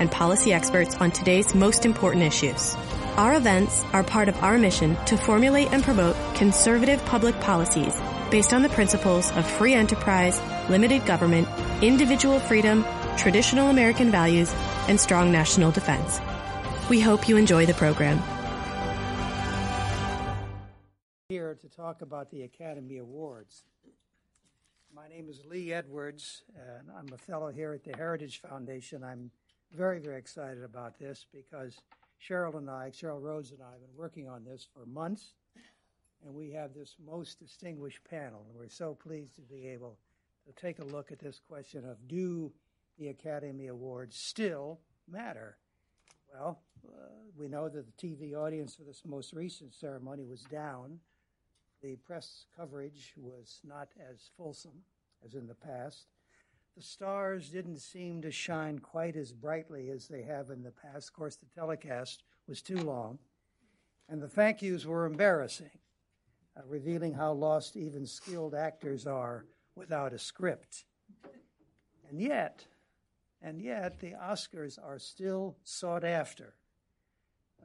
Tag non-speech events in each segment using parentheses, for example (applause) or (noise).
and policy experts on today's most important issues. Our events are part of our mission to formulate and promote conservative public policies based on the principles of free enterprise, limited government, individual freedom, traditional American values, and strong national defense. We hope you enjoy the program. Here to talk about the Academy Awards. My name is Lee Edwards, and I'm a fellow here at the Heritage Foundation. I'm very, very excited about this because Cheryl and I, Cheryl Rhodes and I, have been working on this for months, and we have this most distinguished panel. And we're so pleased to be able to take a look at this question of do the Academy Awards still matter? Well, uh, we know that the TV audience for this most recent ceremony was down. The press coverage was not as fulsome as in the past. The stars didn't seem to shine quite as brightly as they have in the past. Of course, the telecast was too long. And the thank yous were embarrassing, uh, revealing how lost even skilled actors are without a script. And yet, and yet, the Oscars are still sought after.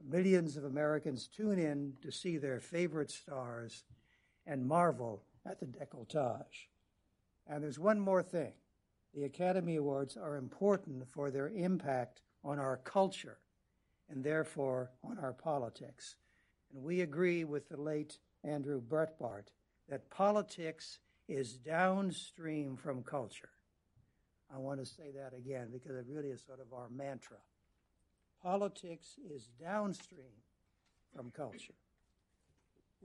Millions of Americans tune in to see their favorite stars and marvel at the decolletage. And there's one more thing the Academy Awards are important for their impact on our culture and therefore on our politics. And we agree with the late Andrew Breitbart that politics is downstream from culture. I want to say that again because it really is sort of our mantra. Politics is downstream from culture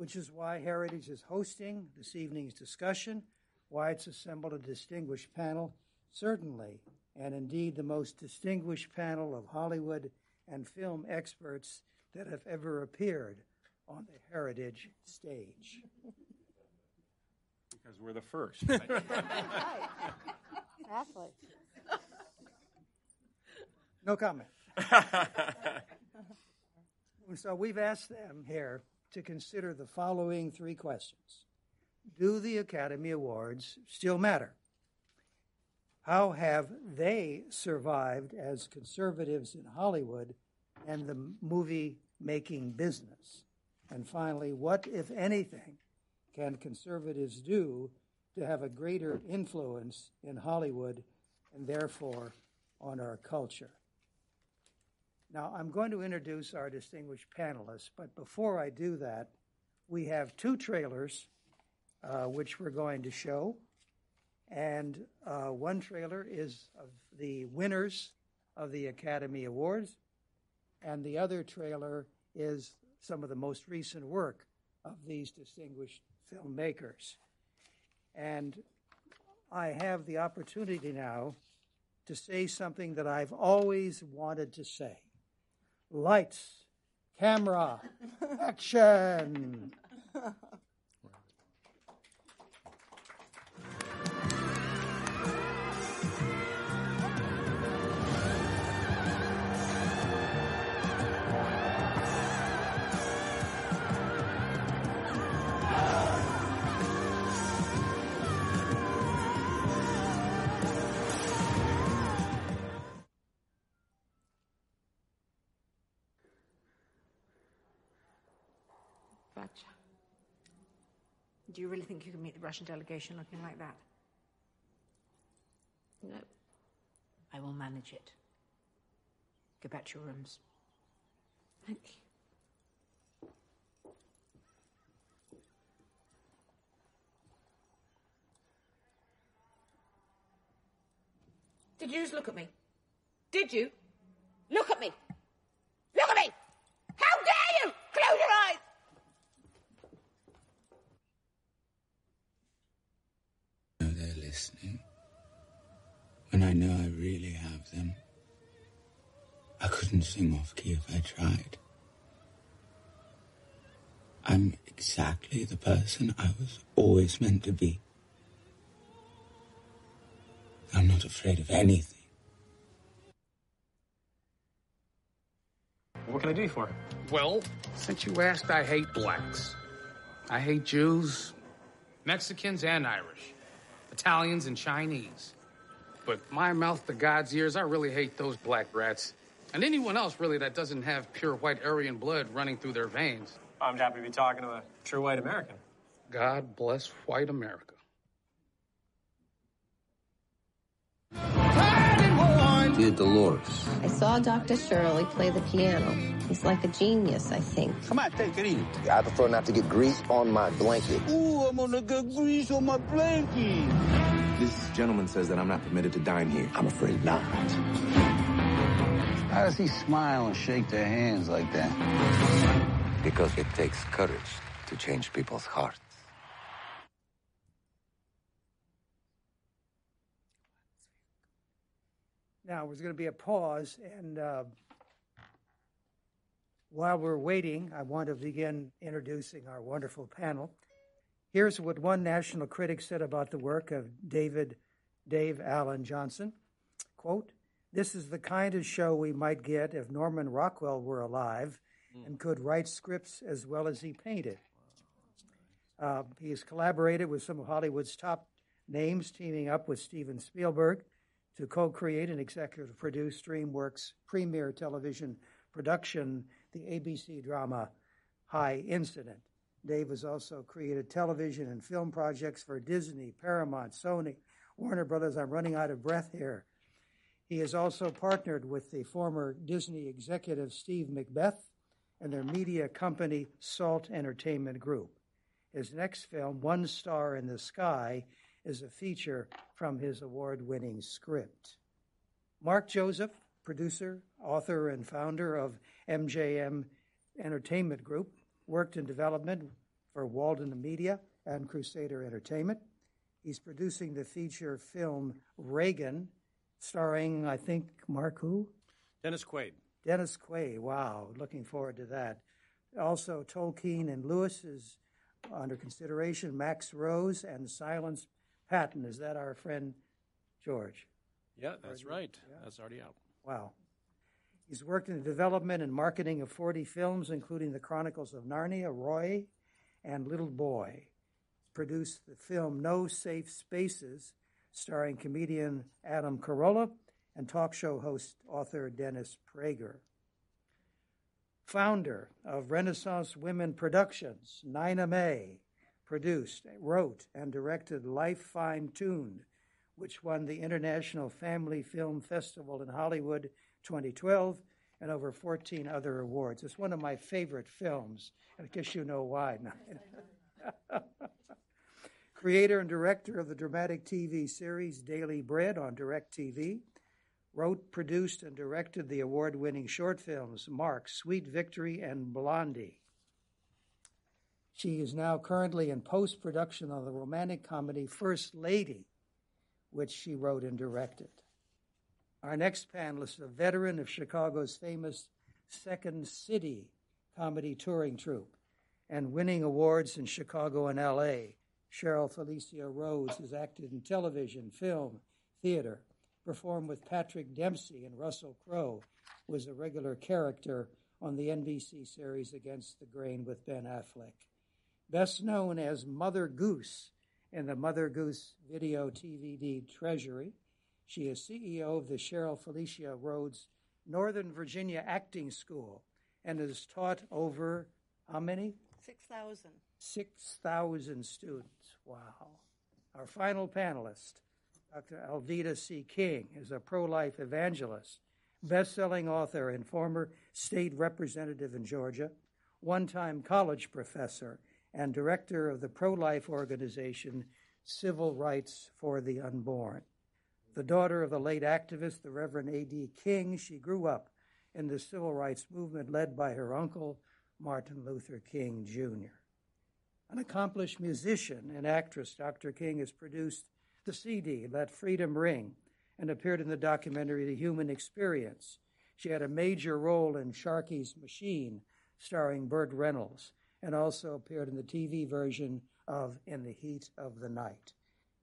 which is why Heritage is hosting this evening's discussion, why it's assembled a distinguished panel, certainly, and indeed the most distinguished panel of Hollywood and film experts that have ever appeared on the Heritage stage. Because we're the first. (laughs) Right. Exactly. No comment. (laughs) so we've asked them here to consider the following three questions Do the Academy Awards still matter? How have they survived as conservatives in Hollywood and the movie making business? And finally, what, if anything, can conservatives do to have a greater influence in Hollywood and therefore on our culture? Now, I'm going to introduce our distinguished panelists, but before I do that, we have two trailers uh, which we're going to show. And uh, one trailer is of the winners of the Academy Awards, and the other trailer is some of the most recent work of these distinguished filmmakers. And I have the opportunity now to say something that I've always wanted to say. Lights, camera, action. (laughs) really think you can meet the Russian delegation looking like that? No. I will manage it. Go back to your rooms. Thank you. Did you just look at me? Did you? Look at me! Look at me! How dare you! Close your eyes! know they're listening. When I know I really have them. I couldn't sing off key if I tried. I'm exactly the person I was always meant to be. I'm not afraid of anything. What can I do for? You? Well, since you asked, I hate blacks. I hate Jews, Mexicans, and Irish, Italians, and Chinese. But my mouth to God's ears, I really hate those black rats. And anyone else, really, that doesn't have pure white Aryan blood running through their veins. I'm happy to be talking to a true white American. God bless white America. Dear Dolores. I saw Dr. Shirley play the piano. He's like a genius, I think. Come on, take it easy. I prefer not to get grease on my blanket. Ooh, I'm gonna get grease on my blanket. This gentleman says that I'm not permitted to dine here. I'm afraid not. How does he smile and shake their hands like that? Because it takes courage to change people's hearts. Now, there's going to be a pause, and uh, while we're waiting, I want to begin introducing our wonderful panel. Here's what one national critic said about the work of David Dave Alan Johnson. Quote, this is the kind of show we might get if Norman Rockwell were alive and could write scripts as well as he painted. Uh, he has collaborated with some of Hollywood's top names, teaming up with Steven Spielberg to co create and executive produce DreamWorks' premier television production, the ABC drama High Incident. Dave has also created television and film projects for Disney, Paramount, Sony, Warner Brothers. I'm running out of breath here. He has also partnered with the former Disney executive Steve McBeth and their media company Salt Entertainment Group. His next film, One Star in the Sky, is a feature from his award winning script. Mark Joseph, producer, author, and founder of MJM Entertainment Group, worked in development for Walden Media and Crusader Entertainment. He's producing the feature film Reagan, starring, I think, Mark who? Dennis Quaid. Dennis Quaid. Wow, looking forward to that. Also, Tolkien and Lewis is under consideration. Max Rose and Silence Patton. Is that our friend George? Yeah, that's right. Yeah. That's already out. Wow. He's worked in the development and marketing of 40 films, including The Chronicles of Narnia, Roy, and Little Boy. Produced the film No Safe Spaces, starring comedian Adam Carolla and talk show host author Dennis Prager. Founder of Renaissance Women Productions, Nina May, produced, wrote, and directed Life Fine Tuned, which won the International Family Film Festival in Hollywood 2012 and over 14 other awards. It's one of my favorite films. And I guess you know why. (laughs) Creator and director of the dramatic TV series Daily Bread on DirecTV, wrote, produced, and directed the award winning short films Mark, Sweet Victory, and Blondie. She is now currently in post production of the romantic comedy First Lady, which she wrote and directed. Our next panelist is a veteran of Chicago's famous Second City comedy touring troupe and winning awards in Chicago and LA. Cheryl Felicia Rhodes has acted in television, film, theater, performed with Patrick Dempsey and Russell Crowe, was a regular character on the NBC series Against the Grain with Ben Affleck. Best known as Mother Goose in the Mother Goose Video TVD Treasury, she is CEO of the Cheryl Felicia Rhodes Northern Virginia Acting School and has taught over how many? 6,000. 6,000 students. Wow. Our final panelist, Dr. Alveda C. King, is a pro life evangelist, best selling author, and former state representative in Georgia, one time college professor, and director of the pro life organization Civil Rights for the Unborn. The daughter of the late activist, the Reverend A.D. King, she grew up in the civil rights movement led by her uncle, Martin Luther King Jr. An accomplished musician and actress, Dr. King has produced the CD, Let Freedom Ring, and appeared in the documentary The Human Experience. She had a major role in Sharkey's Machine, starring Burt Reynolds, and also appeared in the TV version of In the Heat of the Night.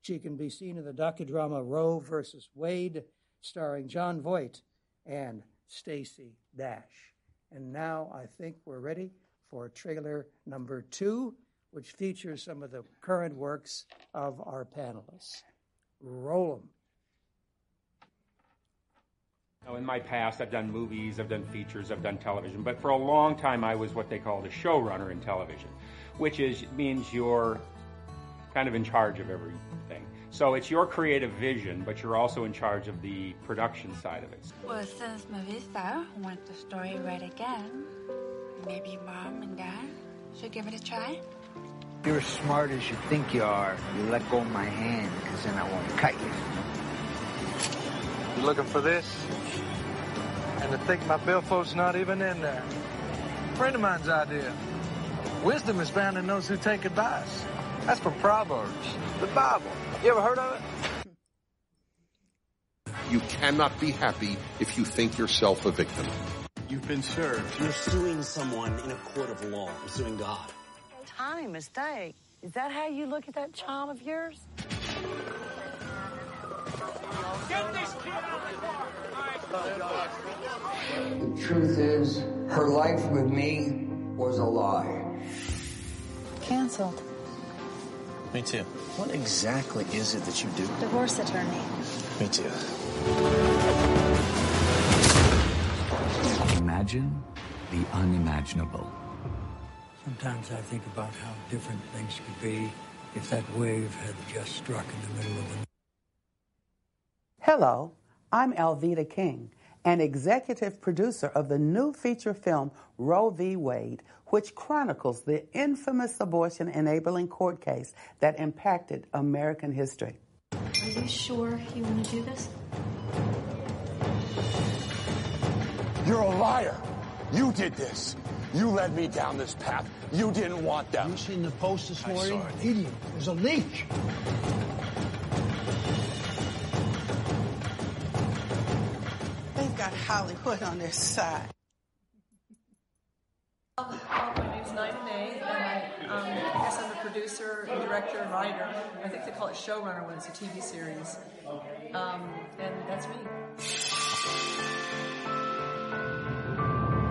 She can be seen in the docudrama Roe versus Wade, starring Jon Voight and Stacey Dash. And now I think we're ready for trailer number two, which features some of the current works of our panelists. Roll them. Now, in my past, I've done movies, I've done features, I've done television, but for a long time, I was what they called a showrunner in television, which is means you're kind of in charge of everything. So it's your creative vision, but you're also in charge of the production side of it. Well, since Marisa wants the story read again, maybe mom and dad should give it a try. You're as smart as you think you are. You let go of my hand, because then I won't cut you. You looking for this? And to think my billfold's not even in there. friend of mine's idea. Wisdom is found in those who take advice. That's from Proverbs, the Bible. You ever heard of it? You cannot be happy if you think yourself a victim. You've been served. You're suing someone in a court of law. I'm suing God. Tiny mistake. Is that how you look at that charm of yours? Get this kid out The truth is, her life with me was a lie. Cancelled. Me too. What exactly is it that you do? Divorce attorney. Me too. Imagine the unimaginable. Sometimes I think about how different things could be if that wave had just struck in the middle of the Hello, I'm Alveda King, an executive producer of the new feature film Roe v. Wade, which chronicles the infamous abortion enabling court case that impacted American history. Are you sure you want to do this? You're a liar. You did this. You led me down this path. You didn't want that. You seen the post this morning? Idiot. There's a leak. Got Hollywood on their side. My name's Nina May, and I um, guess I'm a producer, director, and writer. I think they call it showrunner when it's a TV series. Um, and that's me.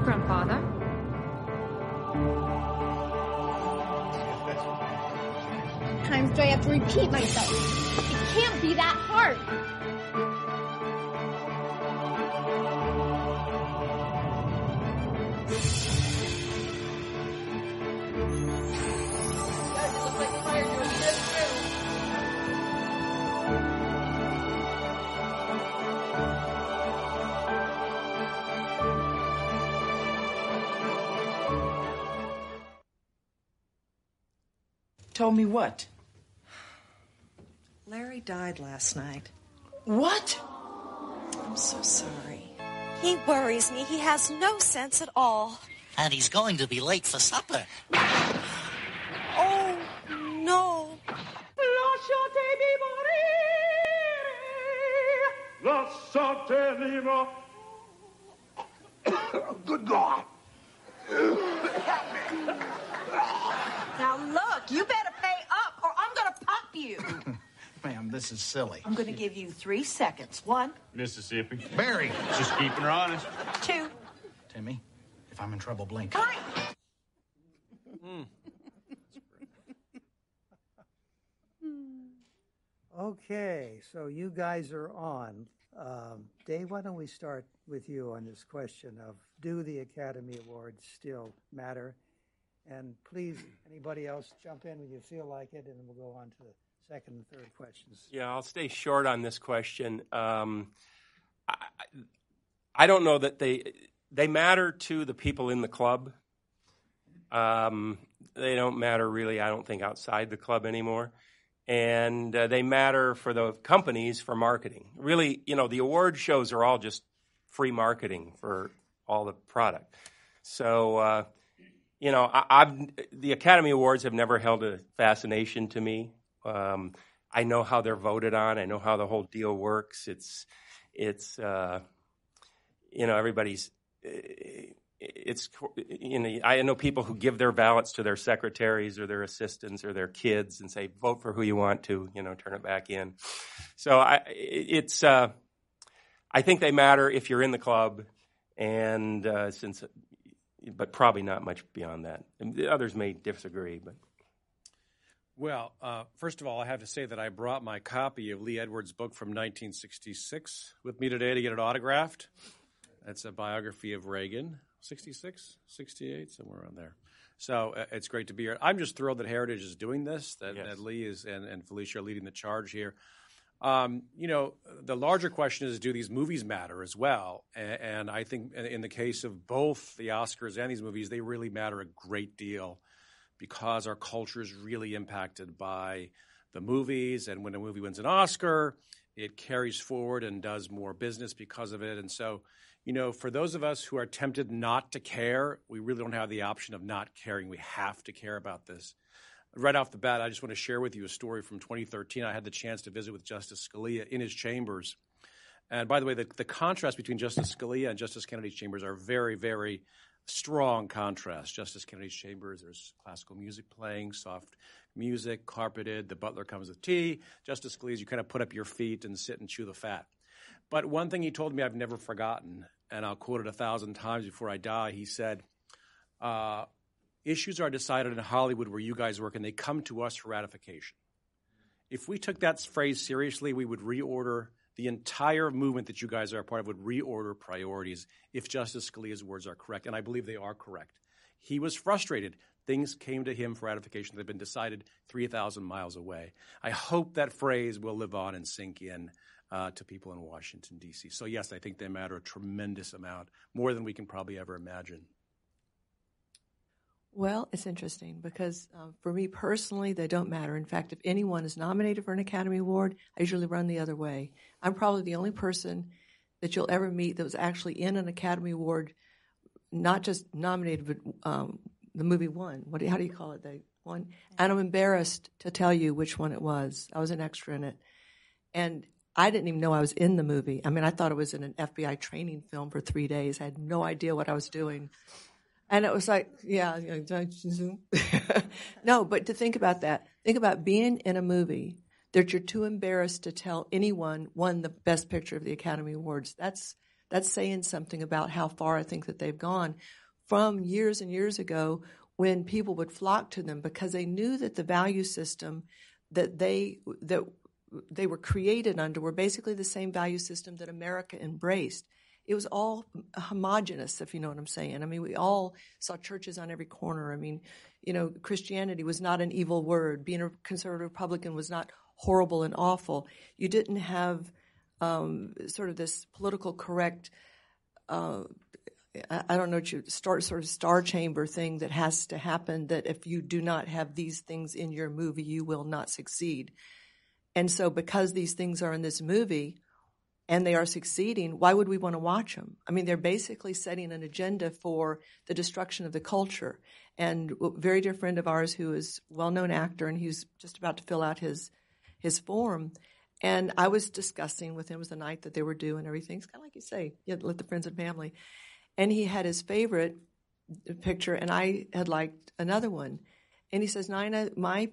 Grandfather? times do I have to repeat myself? It can't be that hard. Told me what? Larry died last night. What? I'm so sorry. He worries me. He has no sense at all. And he's going to be late for supper. Oh, no. Good God. Now look, you better pay up or I'm gonna pop you. (laughs) Ma'am, this is silly. I'm gonna give you three seconds. One, Mississippi. Barry. Just keeping her honest. two, Timmy, if I'm in trouble, blink. three. Okay, so you guys are on. Um, Dave, why don't we start with you on this question of do the Academy Awards still matter? And please, anybody else jump in when you feel like it, and we'll go on to the second and third questions. Yeah, I'll stay short on this question. Um, I, I don't know that they they matter to the people in the club. Um, they don't matter really, I don't think, outside the club anymore. And uh, they matter for the companies for marketing. Really, you know, the award shows are all just free marketing for all the product. So, uh, you know, I, I've the Academy Awards have never held a fascination to me. Um, I know how they're voted on. I know how the whole deal works. It's it's uh, you know, everybody's. It's you know I know people who give their ballots to their secretaries or their assistants or their kids and say vote for who you want to you know turn it back in. So I it's uh, I think they matter if you're in the club and uh, since but probably not much beyond that. Others may disagree, but Well, uh, first of all, I have to say that I brought my copy of Lee Edwards' book from 1966 with me today to get it autographed. It's a biography of Reagan, 66, 68, somewhere around there. So uh, it's great to be here. I'm just thrilled that Heritage is doing this, that, that Lee is and, and Felicia are leading the charge here. Um, you know, the larger question is do these movies matter as well? And, and I think in, in the case of both the Oscars and these movies, they really matter a great deal because our culture is really impacted by the movies. And when a movie wins an Oscar, it carries forward and does more business because of it. And so, you know, for those of us who are tempted not to care, we really don't have the option of not caring. We have to care about this. Right off the bat, I just want to share with you a story from 2013. I had the chance to visit with Justice Scalia in his chambers. And by the way, the, the contrast between Justice Scalia and Justice Kennedy's chambers are very, very strong contrast. Justice Kennedy's chambers, there's classical music playing, soft music, carpeted. The butler comes with tea. Justice Scalia's, you kind of put up your feet and sit and chew the fat. But one thing he told me I've never forgotten, and I'll quote it a thousand times before I die. He said, uh, Issues are decided in Hollywood where you guys work, and they come to us for ratification. If we took that phrase seriously, we would reorder the entire movement that you guys are a part of would reorder priorities if Justice Scalia's words are correct, and I believe they are correct. He was frustrated. Things came to him for ratification that had been decided 3,000 miles away. I hope that phrase will live on and sink in uh, to people in Washington, D.C. So, yes, I think they matter a tremendous amount, more than we can probably ever imagine. Well, it's interesting because um, for me personally, they don't matter. In fact, if anyone is nominated for an Academy Award, I usually run the other way. I'm probably the only person that you'll ever meet that was actually in an Academy Award, not just nominated, but um, the movie won. What? How do you call it? They won, and I'm embarrassed to tell you which one it was. I was an extra in it, and I didn't even know I was in the movie. I mean, I thought it was in an FBI training film for three days. I had no idea what I was doing. And it was like, yeah, (laughs) no, but to think about that, think about being in a movie that you're too embarrassed to tell anyone won the best picture of the Academy Awards. That's that's saying something about how far I think that they've gone from years and years ago when people would flock to them because they knew that the value system that they that they were created under were basically the same value system that America embraced it was all homogenous, if you know what I'm saying. I mean, we all saw churches on every corner. I mean, you know, Christianity was not an evil word. Being a conservative Republican was not horrible and awful. You didn't have um, sort of this political correct. Uh, I don't know, what you star, sort of star chamber thing that has to happen. That if you do not have these things in your movie, you will not succeed. And so, because these things are in this movie, and they are succeeding, why would we want to watch them? I mean, they're basically setting an agenda for the destruction of the culture. And a very dear friend of ours who is a well-known actor and he's just about to fill out his his form. And I was discussing with him, it was the night that they were due and everything. It's kind of like you say, you let the friends and family. And he had his favorite picture and I had liked another one. And he says, Nina, my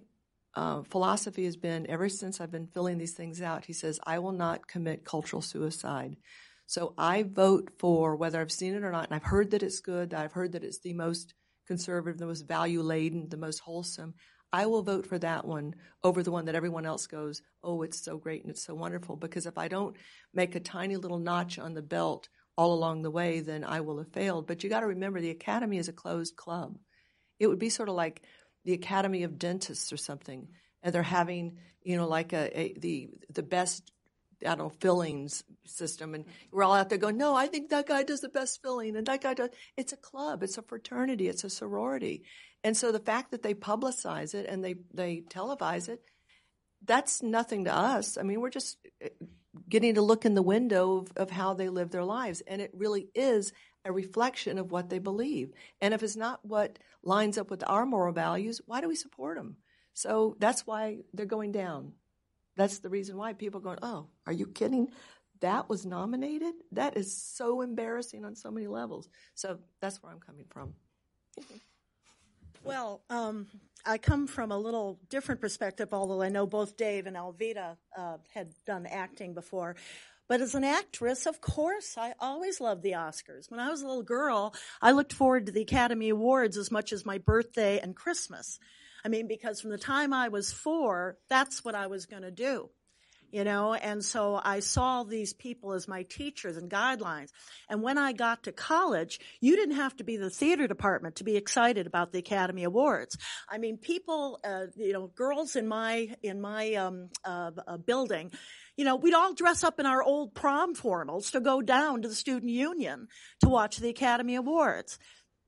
uh, philosophy has been ever since I've been filling these things out. He says, I will not commit cultural suicide. So I vote for whether I've seen it or not, and I've heard that it's good, that I've heard that it's the most conservative, the most value laden, the most wholesome. I will vote for that one over the one that everyone else goes, oh, it's so great and it's so wonderful. Because if I don't make a tiny little notch on the belt all along the way, then I will have failed. But you got to remember the Academy is a closed club. It would be sort of like the Academy of Dentists or something, and they're having you know like a, a the the best I don't know fillings system, and we're all out there going, no, I think that guy does the best filling, and that guy does. It's a club, it's a fraternity, it's a sorority, and so the fact that they publicize it and they they televise it, that's nothing to us. I mean, we're just eh, getting to look in the window of, of how they live their lives, and it really is a reflection of what they believe. And if it's not what lines up with our moral values, why do we support them? So that's why they're going down. That's the reason why people are going, oh, are you kidding? that was nominated, that is so embarrassing on so many levels. So that's where I'm coming from. Well, um, I come from a little different perspective, although I know both Dave and Alveda uh, had done acting before. But as an actress, of course, I always loved the Oscars. When I was a little girl, I looked forward to the Academy Awards as much as my birthday and Christmas. I mean, because from the time I was four, that's what I was going to do you know, and so I saw these people as my teachers and guidelines. And when I got to college, you didn't have to be the theater department to be excited about the Academy Awards. I mean, people, uh, you know, girls in my in my um, uh, uh, building. You know, we'd all dress up in our old prom formals to go down to the student union to watch the Academy Awards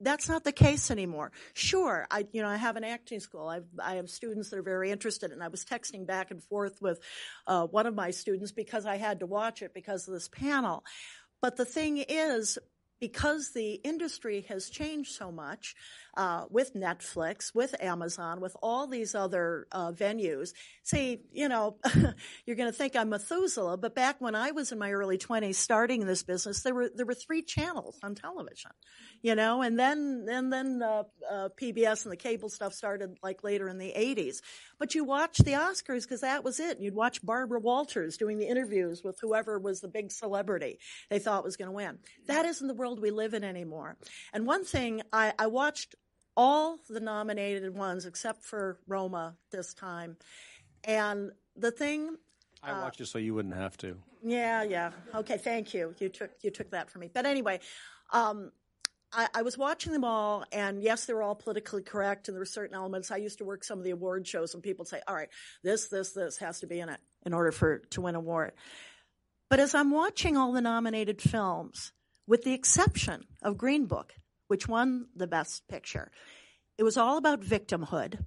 that's not the case anymore. Sure, I you know I have an acting school. I've, I have students that are very interested, and I was texting back and forth with uh, one of my students because I had to watch it because of this panel. But the thing is, because the industry has changed so much uh, with Netflix, with Amazon, with all these other uh, venues. See, you know, (laughs) you're going to think I'm Methuselah, but back when I was in my early 20s, starting this business, there were there were three channels on television, you know, and then and then uh, uh PBS and the cable stuff started like later in the 80s. But you watched the Oscars because that was it. You'd watch Barbara Walters doing the interviews with whoever was the big celebrity they thought was going to win. That isn't the world we live in anymore. And one thing I, I watched all the nominated ones except for Roma this time. And the thing I uh, watched it so you wouldn't have to. Yeah, yeah. Okay, thank you. You took you took that from me. But anyway, um, I, I, was watching them all, and yes, they were all politically correct, and there were certain elements. I used to work some of the award shows, and people say, "All right, this, this, this has to be in it in order for to win an award." But as I'm watching all the nominated films, with the exception of Green Book, which won the Best Picture. It was all about victimhood.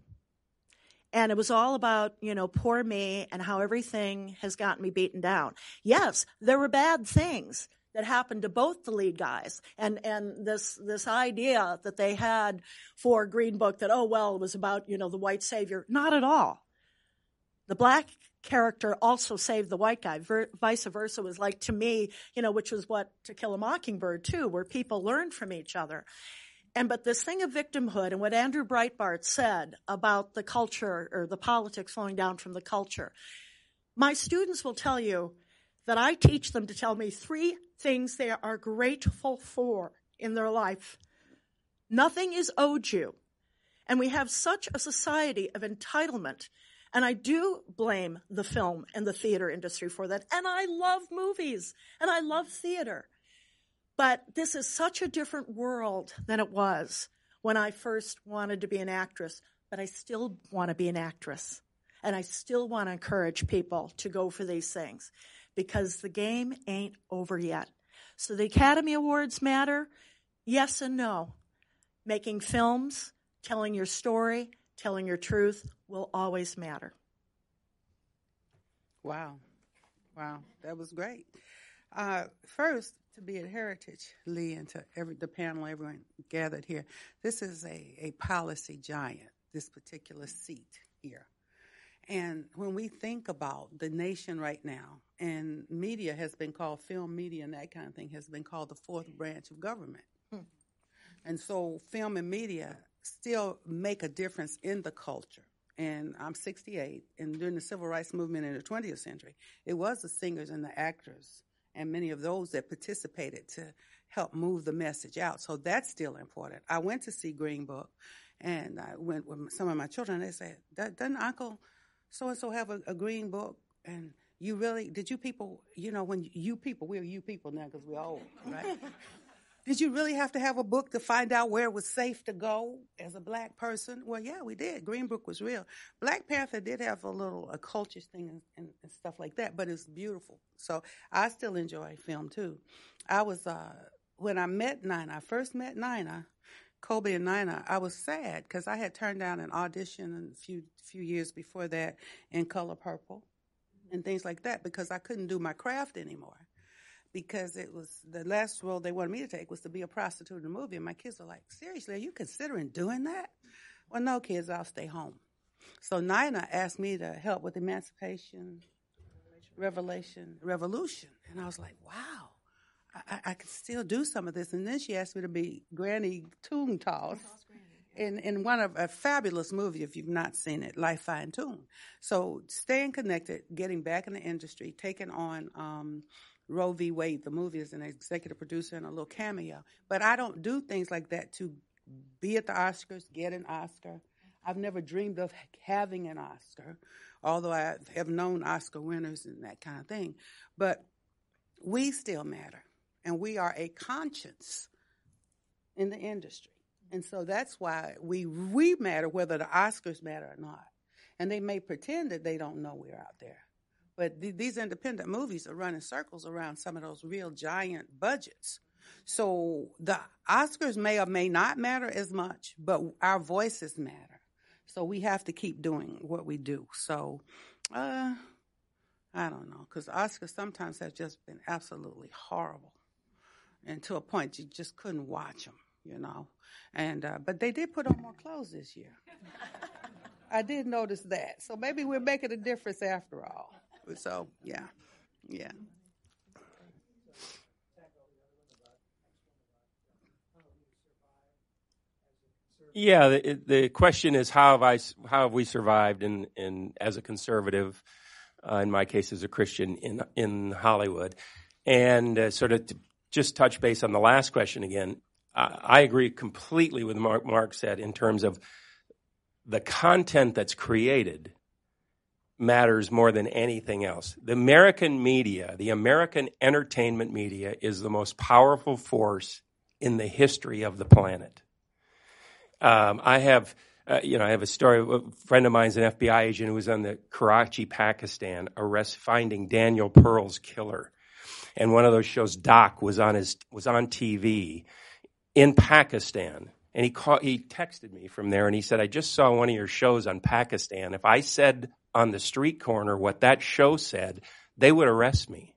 And it was all about, you know, poor me and how everything has gotten me beaten down. Yes, there were bad things that happened to both the lead guys. And, and this, this idea that they had for Green Book that, oh, well, it was about, you know, the white savior. Not at all. The black character also saved the white guy. Ver- vice versa was like to me, you know, which was what To Kill a Mockingbird too, where people learn from each other. And but this thing of victimhood and what Andrew Breitbart said about the culture or the politics flowing down from the culture, my students will tell you that I teach them to tell me three things they are grateful for in their life. Nothing is owed you. And we have such a society of entitlement and I do blame the film and the theater industry for that. And I love movies and I love theater. But this is such a different world than it was when I first wanted to be an actress. But I still want to be an actress. And I still want to encourage people to go for these things because the game ain't over yet. So the Academy Awards matter? Yes and no. Making films, telling your story, telling your truth will always matter. Wow. Wow. That was great. Uh, first, to be at Heritage, Lee, and to every, the panel, everyone gathered here, this is a, a policy giant, this particular seat here. And when we think about the nation right now, and media has been called film media and that kind of thing has been called the fourth branch of government. Hmm. And so film and media still make a difference in the culture. And I'm 68, and during the civil rights movement in the 20th century, it was the singers and the actors and many of those that participated to help move the message out. So that's still important. I went to see Green Book, and I went with some of my children. They said, "Doesn't Uncle so and so have a, a Green Book?" And you really did you people? You know, when you people, we're you people now because we're old, right? (laughs) Did you really have to have a book to find out where it was safe to go as a black person? Well, yeah, we did. Green Book was real. Black Panther did have a little a culture thing and, and, and stuff like that, but it's beautiful. So I still enjoy film too. I was uh, when I met Nina, I first met Nina, Kobe and Nina. I was sad because I had turned down an audition a few few years before that in Color Purple and things like that because I couldn't do my craft anymore because it was the last role they wanted me to take was to be a prostitute in a movie. And my kids were like, seriously, are you considering doing that? Well, no, kids, I'll stay home. So Nina asked me to help with emancipation, Revelation, Revolution, and I was like, wow, I, I could still do some of this. And then she asked me to be Granny Toon Toss in, in one of a fabulous movie if you've not seen it, Life Fine Tune. So staying connected, getting back in the industry, taking on um, Roe v. Wade, the movie as an executive producer and a little cameo. But I don't do things like that to be at the Oscars, get an Oscar. I've never dreamed of having an Oscar, although I have known Oscar winners and that kind of thing. But we still matter, and we are a conscience in the industry. And so that's why we we matter whether the Oscars matter or not. And they may pretend that they don't know we're out there. But th- these independent movies are running circles around some of those real giant budgets. So the Oscars may or may not matter as much, but our voices matter. So we have to keep doing what we do. So uh, I don't know, because Oscars sometimes have just been absolutely horrible, and to a point you just couldn't watch them, you know. And uh, but they did put on more clothes this year. I did notice that. So maybe we're making a difference after all. So yeah, yeah. Yeah, the, the question is how have I how have we survived in, in as a conservative, uh, in my case as a Christian in in Hollywood, and uh, sort of to just touch base on the last question again. I, I agree completely with Mark, Mark said in terms of the content that's created matters more than anything else. The American media, the American entertainment media, is the most powerful force in the history of the planet. Um, I have, uh, you know, I have a story. A friend of mine's an FBI agent who was on the Karachi, Pakistan, arrest finding Daniel Pearl's killer, and one of those shows, Doc, was on his was on TV in Pakistan. And he called, he texted me from there and he said, I just saw one of your shows on Pakistan. If I said on the street corner what that show said, they would arrest me.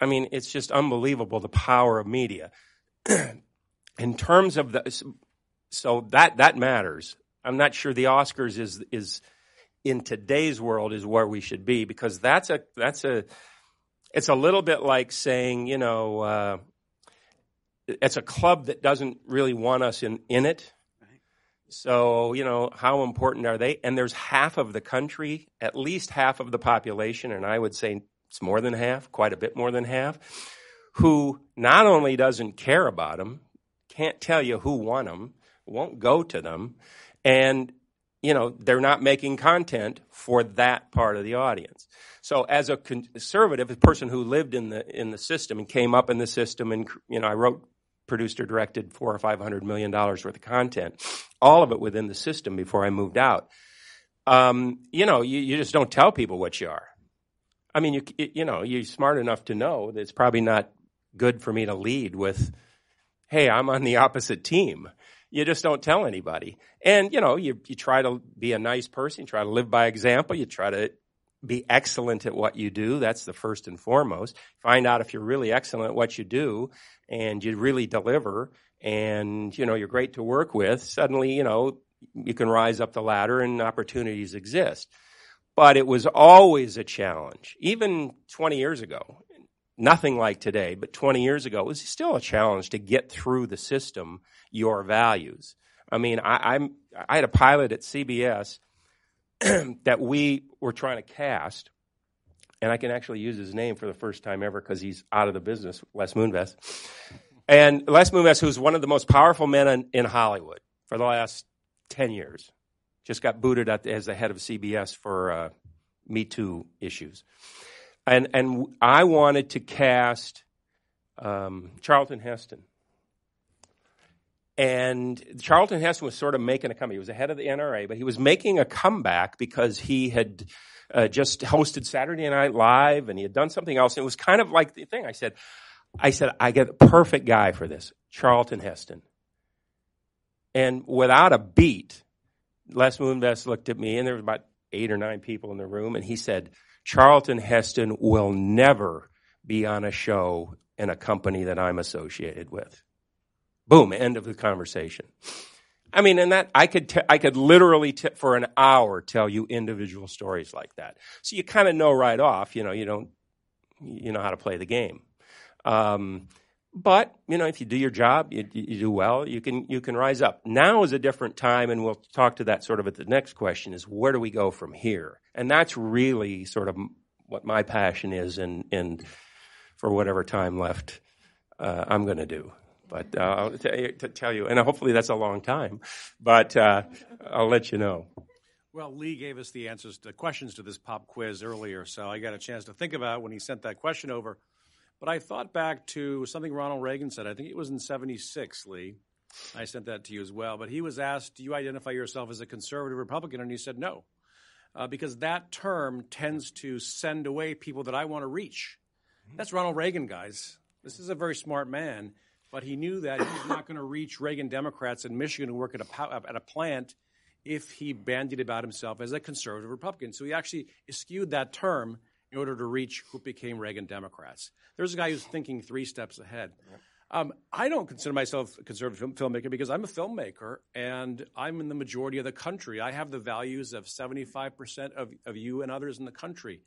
I mean, it's just unbelievable the power of media. (clears throat) in terms of the, so that that matters. I'm not sure the Oscars is is in today's world is where we should be because that's a that's a it's a little bit like saying you know uh, it's a club that doesn't really want us in in it. So, you know, how important are they? And there's half of the country, at least half of the population, and I would say it's more than half, quite a bit more than half, who not only doesn't care about them, can't tell you who won them, won't go to them, and you know they're not making content for that part of the audience. So, as a conservative, a person who lived in the in the system and came up in the system, and you know, I wrote, produced, or directed four or five hundred million dollars worth of content, all of it within the system before I moved out. Um, you know, you, you just don't tell people what you are. I mean, you you know, you're smart enough to know that it's probably not good for me to lead with, "Hey, I'm on the opposite team." you just don't tell anybody. And, you know, you, you try to be a nice person, you try to live by example, you try to be excellent at what you do. That's the first and foremost. Find out if you're really excellent at what you do and you really deliver and, you know, you're great to work with. Suddenly, you know, you can rise up the ladder and opportunities exist. But it was always a challenge. Even 20 years ago, nothing like today, but 20 years ago, it was still a challenge to get through the system your values. I mean, I, I'm, I had a pilot at CBS (clears throat) that we were trying to cast, and I can actually use his name for the first time ever because he's out of the business, Les Moonves. And Les Moonves, who's one of the most powerful men in, in Hollywood for the last 10 years, just got booted the, as the head of CBS for uh, Me Too issues and and I wanted to cast um, Charlton Heston. And Charlton Heston was sort of making a comeback. He was the head of the NRA, but he was making a comeback because he had uh, just hosted Saturday Night Live and he had done something else. And it was kind of like the thing. I said, I said, I get the perfect guy for this, Charlton Heston. And without a beat, Les Moonves looked at me, and there was about eight or nine people in the room, and he said, Charlton Heston will never be on a show in a company that I'm associated with. Boom, end of the conversation. I mean, and that I could t- I could literally t- for an hour tell you individual stories like that. So you kind of know right off, you know, you don't you know how to play the game. Um, but you know, if you do your job, you, you do well. You can you can rise up. Now is a different time, and we'll talk to that sort of at the next question: is where do we go from here? And that's really sort of what my passion is, and and for whatever time left, uh, I'm going to do. But uh, I'll to tell you, and hopefully that's a long time, but uh, I'll let you know. Well, Lee gave us the answers to questions to this pop quiz earlier, so I got a chance to think about when he sent that question over. But I thought back to something Ronald Reagan said. I think it was in 76, Lee. I sent that to you as well. But he was asked, Do you identify yourself as a conservative Republican? And he said, No. Uh, because that term tends to send away people that I want to reach. That's Ronald Reagan, guys. This is a very smart man, but he knew that he's not going to reach Reagan Democrats in Michigan who work at a, at a plant if he bandied about himself as a conservative Republican. So he actually skewed that term in order to reach who became Reagan Democrats. There's a guy who's thinking three steps ahead. Um, I don't consider myself a conservative film, filmmaker because I'm a filmmaker and I'm in the majority of the country. I have the values of 75% of, of you and others in the country.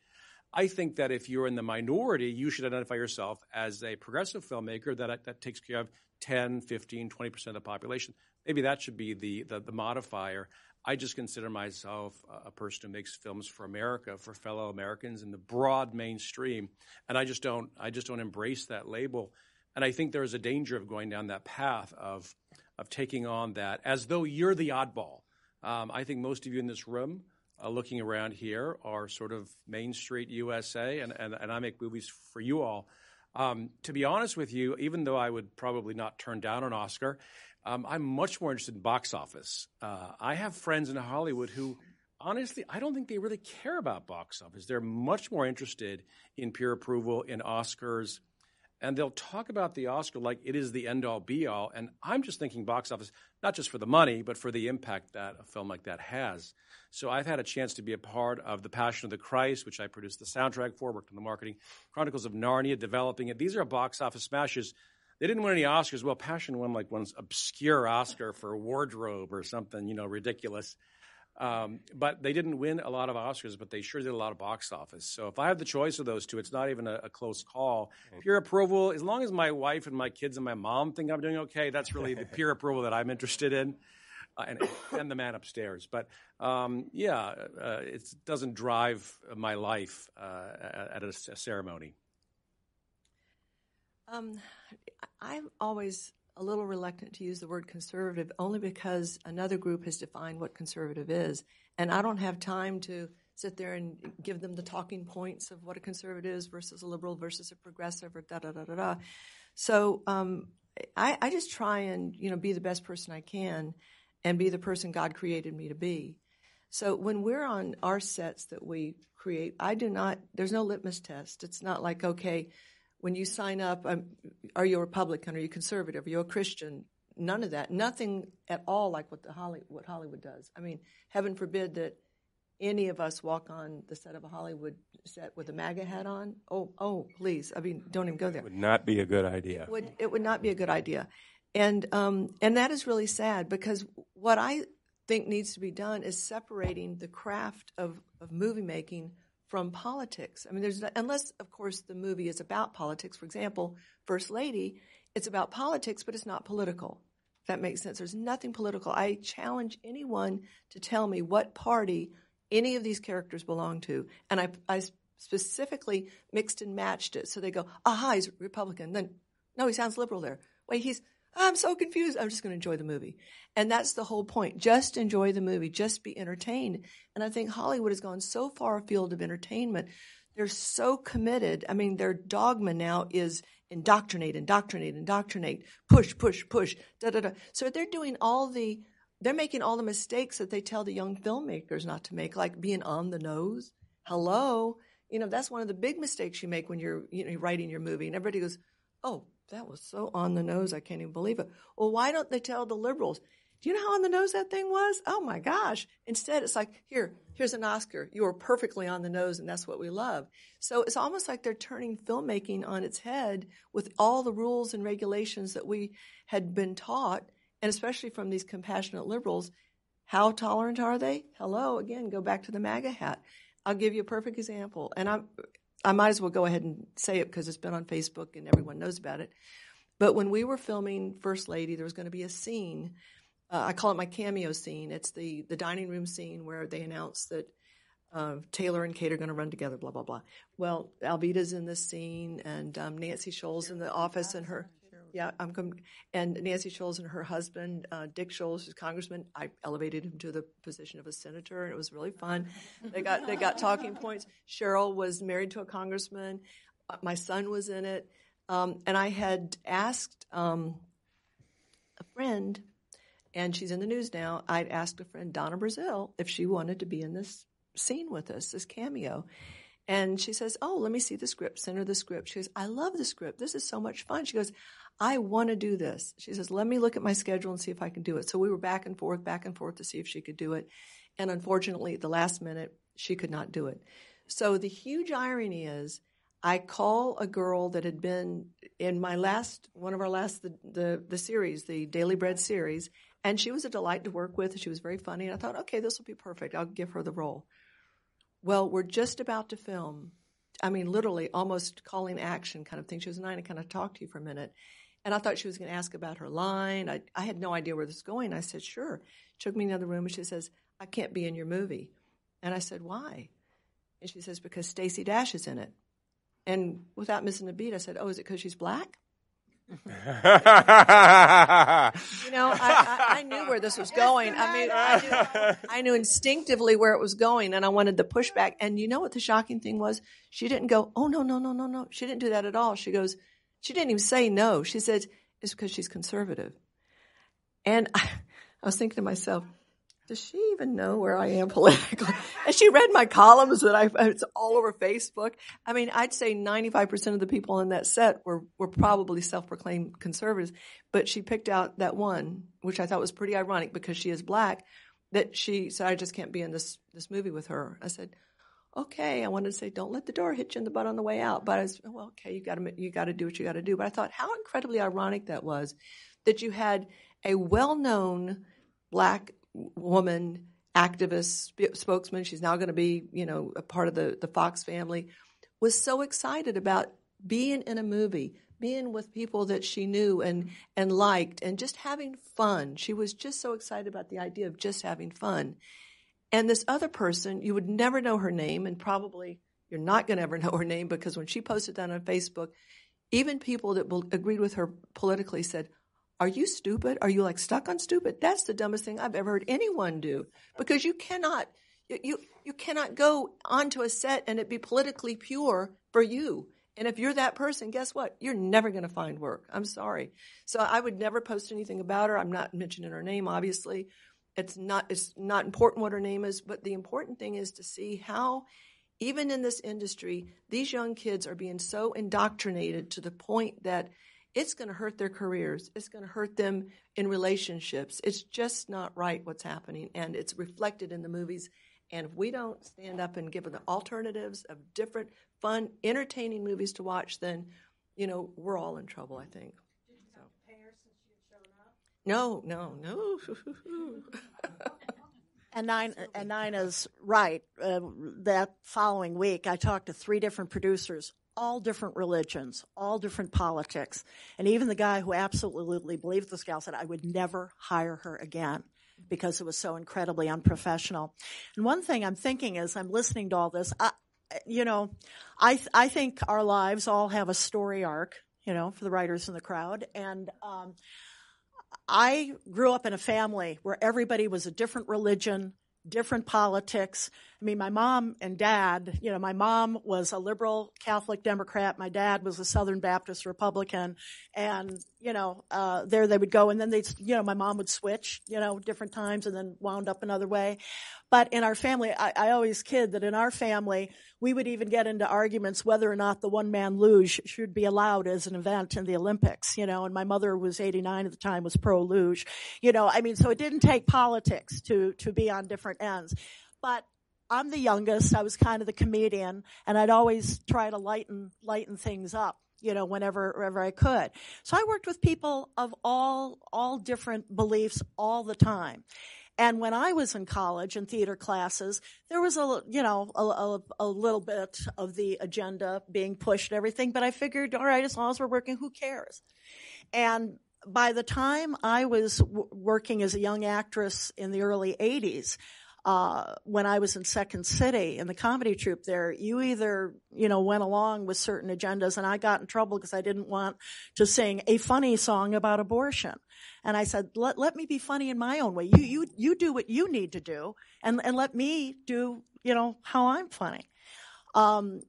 I think that if you're in the minority, you should identify yourself as a progressive filmmaker that, that takes care of 10, 15, 20% of the population. Maybe that should be the, the, the modifier. I just consider myself a person who makes films for America, for fellow Americans in the broad mainstream, and I just don't I just don't embrace that label. And I think there is a danger of going down that path of of taking on that as though you're the oddball. Um, I think most of you in this room, uh, looking around here, are sort of Main Street USA, and and, and I make movies for you all. Um, to be honest with you, even though I would probably not turn down an Oscar, um, I'm much more interested in box office. Uh, I have friends in Hollywood who, honestly, I don't think they really care about box office. They're much more interested in peer approval, in Oscars, and they'll talk about the Oscar like it is the end all be all. And I'm just thinking box office, not just for the money, but for the impact that a film like that has. So I've had a chance to be a part of The Passion of the Christ, which I produced the soundtrack for, worked on the marketing, Chronicles of Narnia, developing it. These are box office smashes they didn't win any Oscars. Well, Passion won like one obscure Oscar for wardrobe or something, you know, ridiculous. Um, but they didn't win a lot of Oscars, but they sure did a lot of box office. So if I have the choice of those two, it's not even a, a close call. Peer approval, as long as my wife and my kids and my mom think I'm doing okay, that's really the peer (laughs) approval that I'm interested in. Uh, and, and the man upstairs. But um, yeah, uh, it doesn't drive my life uh, at a, a ceremony. Um, I'm always a little reluctant to use the word conservative only because another group has defined what conservative is. And I don't have time to sit there and give them the talking points of what a conservative is versus a liberal versus a progressive or da da da da da. So um, I, I just try and you know be the best person I can and be the person God created me to be. So when we're on our sets that we create, I do not. There's no litmus test. It's not like okay when you sign up, um, are you a Republican? Are you conservative? Are you a Christian? None of that. Nothing at all like what the Holly, what Hollywood does. I mean, heaven forbid that any of us walk on the set of a Hollywood set with a MAGA hat on. Oh, oh, please. I mean, don't even go there. It Would not be a good idea. It would, it would not be a good idea. And um, and that is really sad because what I think needs to be done is separating the craft of, of movie making from politics. I mean, there's unless, of course, the movie is about politics. For example, First Lady, it's about politics, but it's not political. If that makes sense. There's nothing political. I challenge anyone to tell me what party any of these characters belong to, and I, I specifically mixed and matched it. So they go, "Aha, he's Republican." Then, no, he sounds liberal there. Wait, he's I'm so confused. I'm just going to enjoy the movie. And that's the whole point. Just enjoy the movie. Just be entertained. And I think Hollywood has gone so far afield of entertainment. They're so committed. I mean, their dogma now is indoctrinate, indoctrinate, indoctrinate, push, push, push, da, da, da. So they're doing all the, they're making all the mistakes that they tell the young filmmakers not to make, like being on the nose. Hello. You know, that's one of the big mistakes you make when you're, you know, writing your movie. And everybody goes, oh, that was so on the nose, I can't even believe it. Well, why don't they tell the liberals? Do you know how on the nose that thing was? Oh my gosh. Instead, it's like, here, here's an Oscar. You are perfectly on the nose, and that's what we love. So it's almost like they're turning filmmaking on its head with all the rules and regulations that we had been taught. and especially from these compassionate liberals, how tolerant are they? Hello, again, go back to the MAGA hat. I'll give you a perfect example, and I'm, I might as well go ahead and say it because it's been on Facebook and everyone knows about it. But when we were filming First Lady, there was going to be a scene. Uh, I call it my cameo scene. It's the the dining room scene where they announce that uh, Taylor and Kate are going to run together. Blah blah blah. Well, Alveda's in this scene, and um, Nancy Scholes in the office, and her. Yeah, I'm com- and Nancy Scholes and her husband, uh, Dick Scholes, who's congressman. I elevated him to the position of a senator, and it was really fun. They got they got talking points. Cheryl was married to a congressman. Uh, my son was in it. Um, and I had asked um, a friend, and she's in the news now. I'd asked a friend, Donna Brazile, if she wanted to be in this scene with us, this cameo. And she says, Oh, let me see the script. Send her the script. She goes, I love the script. This is so much fun. She goes, I want to do this. She says, Let me look at my schedule and see if I can do it. So we were back and forth, back and forth to see if she could do it. And unfortunately, at the last minute, she could not do it. So the huge irony is, I call a girl that had been in my last one of our last the, the the series, the Daily Bread series, and she was a delight to work with. She was very funny, and I thought, okay, this will be perfect. I'll give her the role. Well, we're just about to film. I mean, literally, almost calling action kind of thing. She was nine and kind of talked to you for a minute, and I thought she was going to ask about her line. I, I had no idea where this was going. I said, sure. She took me in the other room, and she says, I can't be in your movie. And I said, why? And she says, because Stacey Dash is in it. And without missing a beat, I said, "Oh, is it because she's black?" (laughs) you know, I, I, I, knew where this was going. I mean, I knew, I knew instinctively where it was going, and I wanted the pushback. And you know what the shocking thing was? She didn't go, "Oh no, no, no, no, no." She didn't do that at all. She goes, she didn't even say no. She said, "It's because she's conservative." And I, (laughs) I was thinking to myself, does she even know where I am (laughs) politically? and she read my columns that I, it's all over Facebook? I mean, I'd say 95% of the people in that set were, were probably self-proclaimed conservatives, but she picked out that one, which I thought was pretty ironic because she is black, that she said, I just can't be in this, this movie with her. I said, okay, I wanted to say, don't let the door hit you in the butt on the way out. But I was, well, okay, you gotta, you gotta do what you gotta do. But I thought how incredibly ironic that was that you had a well-known black woman activist sp- spokesman. She's now going to be, you know, a part of the, the Fox family. Was so excited about being in a movie, being with people that she knew and and liked, and just having fun. She was just so excited about the idea of just having fun. And this other person, you would never know her name, and probably you're not going to ever (laughs) know her name because when she posted that on Facebook, even people that agreed with her politically said, are you stupid? Are you like stuck on stupid? That's the dumbest thing I've ever heard anyone do because you cannot you you cannot go onto a set and it be politically pure for you. And if you're that person, guess what? You're never going to find work. I'm sorry. So I would never post anything about her. I'm not mentioning her name obviously. It's not it's not important what her name is, but the important thing is to see how even in this industry, these young kids are being so indoctrinated to the point that it's going to hurt their careers. It's going to hurt them in relationships. It's just not right what's happening, and it's reflected in the movies. And if we don't stand up and give them the alternatives of different, fun, entertaining movies to watch, then you know we're all in trouble. I think. No, no, no. (laughs) And nine and Nina's right. Uh, that following week, I talked to three different producers, all different religions, all different politics, and even the guy who absolutely believed this gal said, "I would never hire her again." Because it was so incredibly unprofessional. And one thing I'm thinking is, I'm listening to all this. I, you know, I I think our lives all have a story arc. You know, for the writers in the crowd, and um, I grew up in a family where everybody was a different religion, different politics. I mean, my mom and dad, you know, my mom was a liberal Catholic Democrat. My dad was a Southern Baptist Republican. And, you know, uh, there they would go and then they'd, you know, my mom would switch, you know, different times and then wound up another way. But in our family, I, I always kid that in our family, we would even get into arguments whether or not the one man luge should be allowed as an event in the Olympics, you know, and my mother was 89 at the time, was pro luge, you know, I mean, so it didn't take politics to, to be on different ends. But I'm the youngest. I was kind of the comedian and I'd always try to lighten, lighten things up. you know, whenever, whenever I could. So I worked with people of all, all different beliefs all the time. And when I was in college in theater classes, there was a, you know, a, a, a, little bit of the agenda being pushed and everything, but I figured, all right, as long as we're working, who cares? And by the time I was w- working as a young actress in the early 80s, uh, when I was in Second City in the comedy troupe there, you either, you know, went along with certain agendas and I got in trouble because I didn't want to sing a funny song about abortion. And I said, let, let me be funny in my own way. You, you, you do what you need to do and, and let me do, you know, how I'm funny. Um,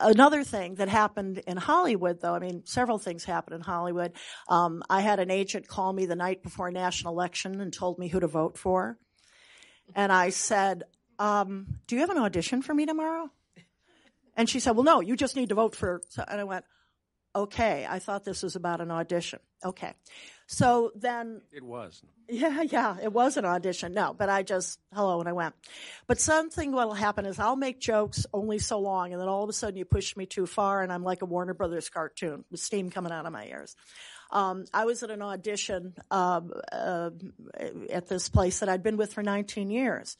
another thing that happened in Hollywood, though, I mean, several things happened in Hollywood. Um, I had an agent call me the night before a national election and told me who to vote for. And I said, um, Do you have an audition for me tomorrow? And she said, Well, no, you just need to vote for. And I went, Okay, I thought this was about an audition. Okay. So then. It was. Yeah, yeah, it was an audition. No, but I just, hello, and I went. But something what'll happen is I'll make jokes only so long, and then all of a sudden you push me too far, and I'm like a Warner Brothers cartoon with steam coming out of my ears. Um, I was at an audition um, uh, at this place that I'd been with for 19 years,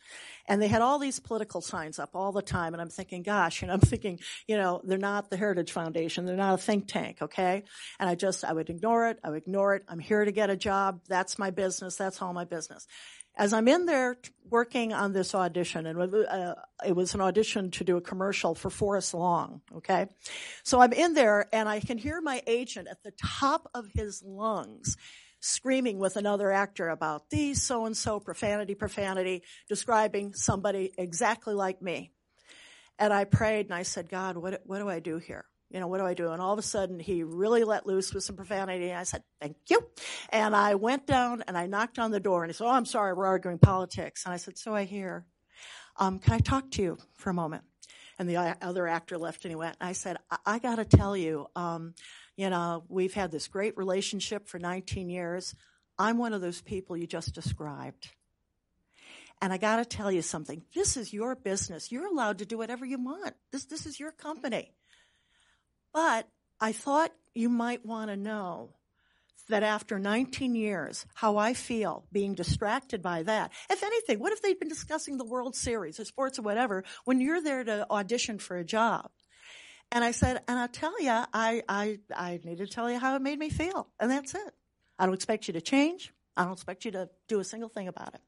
and they had all these political signs up all the time. And I'm thinking, gosh, know, (laughs) I'm thinking, you know, they're not the Heritage Foundation, they're not a think tank, okay? And I just, I would ignore it, I would ignore it. I'm here to get a job. That's my business. That's all my business as I'm in there working on this audition, and uh, it was an audition to do a commercial for Forest Lawn, okay? So I'm in there and I can hear my agent at the top of his lungs screaming with another actor about these so and so profanity, profanity, describing somebody exactly like me. And I prayed and I said, God, what, what do I do here? You know, what do I do? And all of a sudden he really let loose with some profanity. And I said, thank you. And I went down and I knocked on the door and he said, oh, I'm sorry, we're arguing politics. And I said, so I hear. Um, can I talk to you for a moment? And the other actor left and he went, and I said, I, I gotta tell you, um, you know, we've had this great relationship for 19 years. I'm one of those people you just described. And I gotta tell you something. This is your business. You're allowed to do whatever you want. This, this is your company. But I thought you might want to know that after 19 years, how I feel being distracted by that. If anything, what if they'd been discussing the World Series or sports or whatever when you're there to audition for a job? And I said, and I'll tell you, I, I, I need to tell you how it made me feel. And that's it. I don't expect you to change. I don't expect you to do a single thing about it.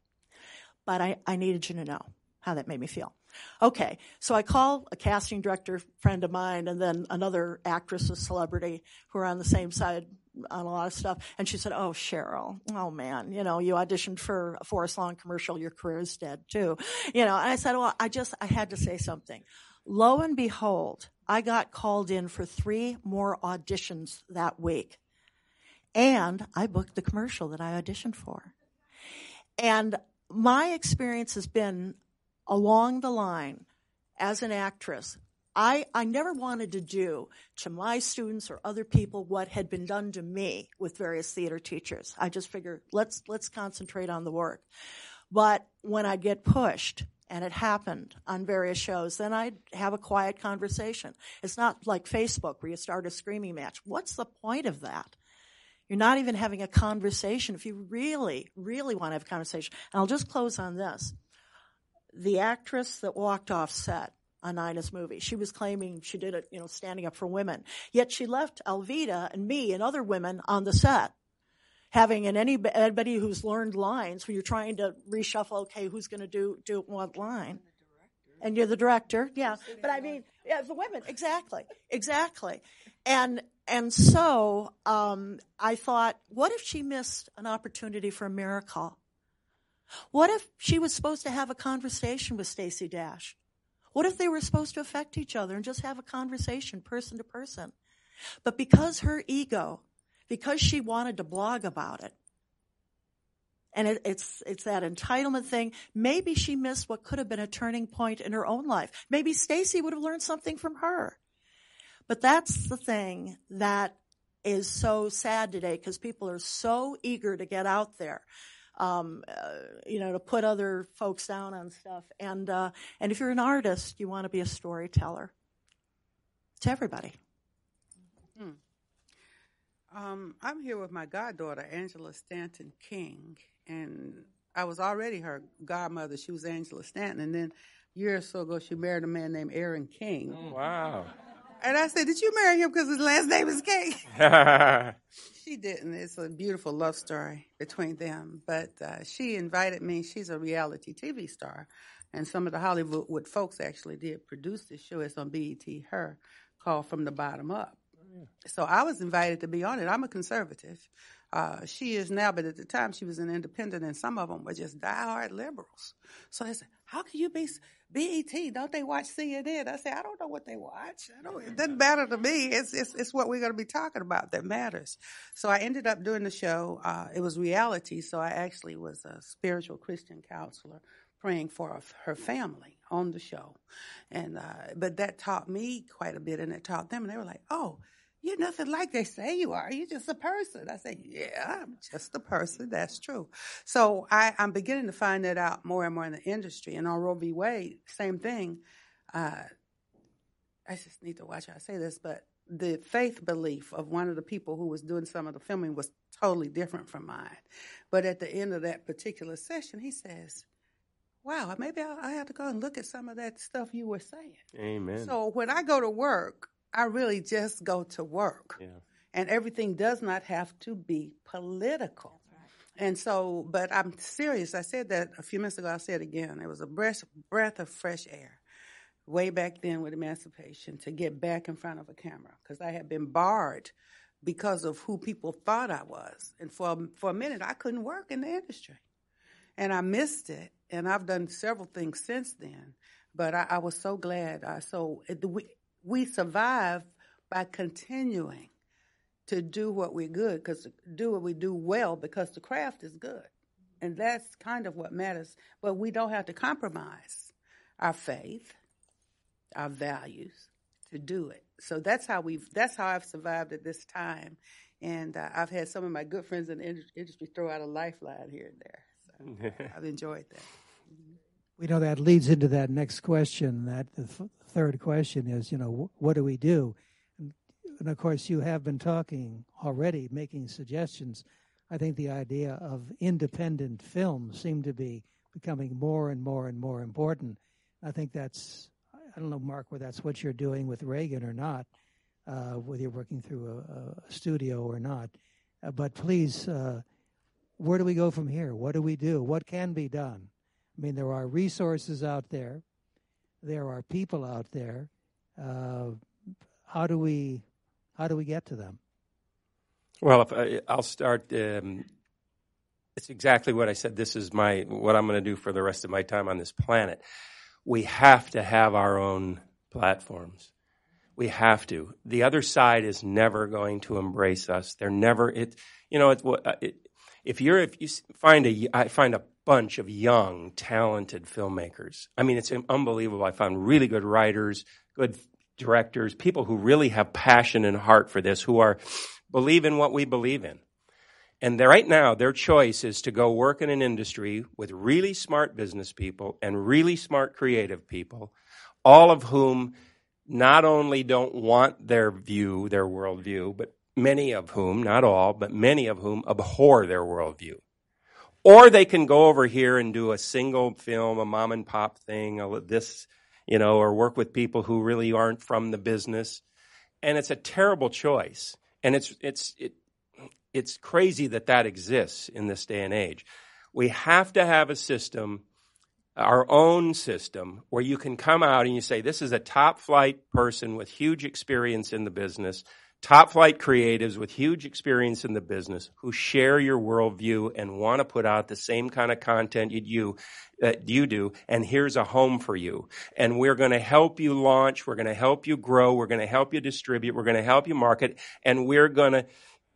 But I, I needed you to know how that made me feel. Okay, so I call a casting director friend of mine and then another actress, a celebrity who are on the same side on a lot of stuff. And she said, Oh, Cheryl, oh man, you know, you auditioned for a Forest Lawn commercial, your career is dead too. You know, and I said, Well, I just, I had to say something. Lo and behold, I got called in for three more auditions that week. And I booked the commercial that I auditioned for. And my experience has been along the line as an actress, I, I never wanted to do to my students or other people what had been done to me with various theater teachers. I just figured let's let's concentrate on the work. But when I get pushed, and it happened on various shows, then I'd have a quiet conversation. It's not like Facebook where you start a screaming match. What's the point of that? You're not even having a conversation if you really, really want to have a conversation. And I'll just close on this the actress that walked off set on Nina's movie. She was claiming she did it, you know, standing up for women. Yet she left Alveda and me and other women on the set. Having any, anybody who's learned lines when you're trying to reshuffle, okay, who's going to do, do what line? And you're the director, yeah. But I mean, yeah, the women, exactly, exactly. And, and so, um, I thought, what if she missed an opportunity for a miracle? What if she was supposed to have a conversation with Stacey Dash? What if they were supposed to affect each other and just have a conversation person to person? But because her ego, because she wanted to blog about it, and it, it's it's that entitlement thing. Maybe she missed what could have been a turning point in her own life. Maybe Stacey would have learned something from her. But that's the thing that is so sad today because people are so eager to get out there um, uh, you know, to put other folks down on stuff. And uh, and if you're an artist, you want to be a storyteller. To everybody. Hmm. Um, I'm here with my goddaughter, Angela Stanton King, and I was already her godmother. She was Angela Stanton, and then a year or so ago, she married a man named Aaron King. Wow. And I said, Did you marry him because his last name is King? (laughs) (laughs) she didn't. It's a beautiful love story between them. But uh, she invited me. She's a reality TV star. And some of the Hollywood folks actually did produce this show. It's on BET, her, called From the Bottom Up. So I was invited to be on it. I'm a conservative. Uh, she is now, but at the time she was an independent, and some of them were just diehard liberals. So I said, "How can you be BET? Don't they watch CNN?" I said, "I don't know what they watch. I don't. It doesn't matter to me. It's it's, it's what we're going to be talking about that matters." So I ended up doing the show. Uh, it was reality, so I actually was a spiritual Christian counselor praying for her family on the show, and uh, but that taught me quite a bit, and it taught them, and they were like, "Oh." You're nothing like they say you are. You're just a person. I said, yeah, I'm just a person. That's true. So I, I'm beginning to find that out more and more in the industry. And on Roe v. Wade, same thing. Uh, I just need to watch how I say this, but the faith belief of one of the people who was doing some of the filming was totally different from mine. But at the end of that particular session, he says, Wow, maybe I, I have to go and look at some of that stuff you were saying. Amen. So when I go to work, I really just go to work. Yeah. And everything does not have to be political. And so, but I'm serious. I said that a few minutes ago. I'll say it again. It was a breath, breath of fresh air way back then with emancipation to get back in front of a camera because I had been barred because of who people thought I was. And for, for a minute, I couldn't work in the industry. And I missed it. And I've done several things since then. But I, I was so glad. I, so it, we, we survive by continuing to do what we're good, because do what we do well, because the craft is good, and that's kind of what matters. But we don't have to compromise our faith, our values to do it. So that's how we've. That's how I've survived at this time, and uh, I've had some of my good friends in the industry throw out a lifeline here and there. So (laughs) I've enjoyed that. We know that leads into that next question. That the th- third question is, you know, what do we do? And, of course, you have been talking already, making suggestions. I think the idea of independent film seemed to be becoming more and more and more important. I think that's, I don't know, Mark, whether that's what you're doing with Reagan or not, uh, whether you're working through a, a studio or not. Uh, but please, uh, where do we go from here? What do we do? What can be done? I mean, there are resources out there, there are people out there. Uh, how do we how do we get to them? Well, if I, I'll start. Um, it's exactly what I said. This is my what I'm going to do for the rest of my time on this planet. We have to have our own platforms. We have to. The other side is never going to embrace us. They're never. It. You know. It, it, if you're if you find a I find a bunch of young, talented filmmakers. I mean, it's unbelievable. I found really good writers, good directors, people who really have passion and heart for this, who are believe in what we believe in. And right now, their choice is to go work in an industry with really smart business people and really smart creative people, all of whom not only don't want their view, their worldview, but many of whom, not all, but many of whom abhor their worldview. Or they can go over here and do a single film, a mom and pop thing, this, you know, or work with people who really aren't from the business. And it's a terrible choice. And it's, it's, it, it's crazy that that exists in this day and age. We have to have a system, our own system, where you can come out and you say, this is a top flight person with huge experience in the business top flight creatives with huge experience in the business who share your worldview and want to put out the same kind of content you that you do and here's a home for you. And we're going to help you launch we're going to help you grow we're going to help you distribute we're going to help you market and we're going to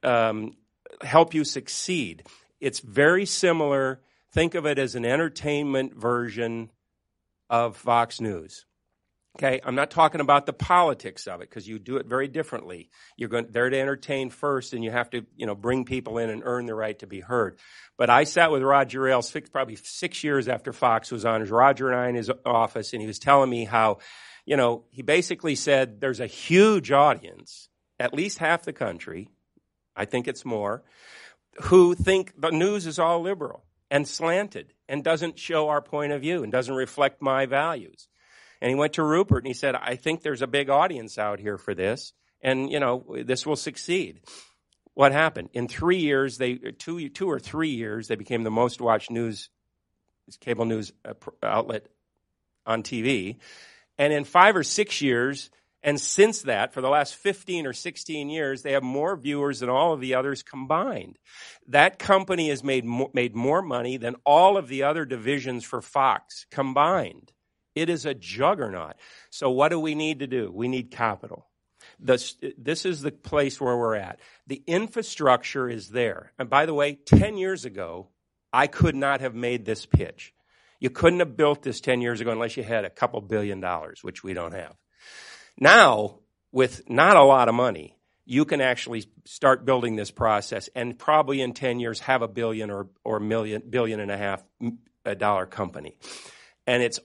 um, help you succeed. It's very similar think of it as an entertainment version of fox news Okay, I'm not talking about the politics of it because you do it very differently. You're going there to entertain first, and you have to, you know, bring people in and earn the right to be heard. But I sat with Roger Ailes six, probably six years after Fox was on. Roger and I in his office, and he was telling me how, you know, he basically said there's a huge audience at least half the country, I think it's more, who think the news is all liberal and slanted and doesn't show our point of view and doesn't reflect my values. And he went to Rupert and he said, I think there's a big audience out here for this, and you know, this will succeed. What happened? In three years, they two two or three years, they became the most watched news cable news uh, outlet on TV. And in five or six years, and since that, for the last 15 or 16 years, they have more viewers than all of the others combined. That company has made made more money than all of the other divisions for Fox combined. It is a juggernaut. So what do we need to do? We need capital. This, this is the place where we're at. The infrastructure is there. And by the way, 10 years ago, I could not have made this pitch. You couldn't have built this 10 years ago unless you had a couple billion dollars, which we don't have. Now, with not a lot of money, you can actually start building this process and probably in 10 years have a billion or, or million, billion and a half mm, a dollar company. And it's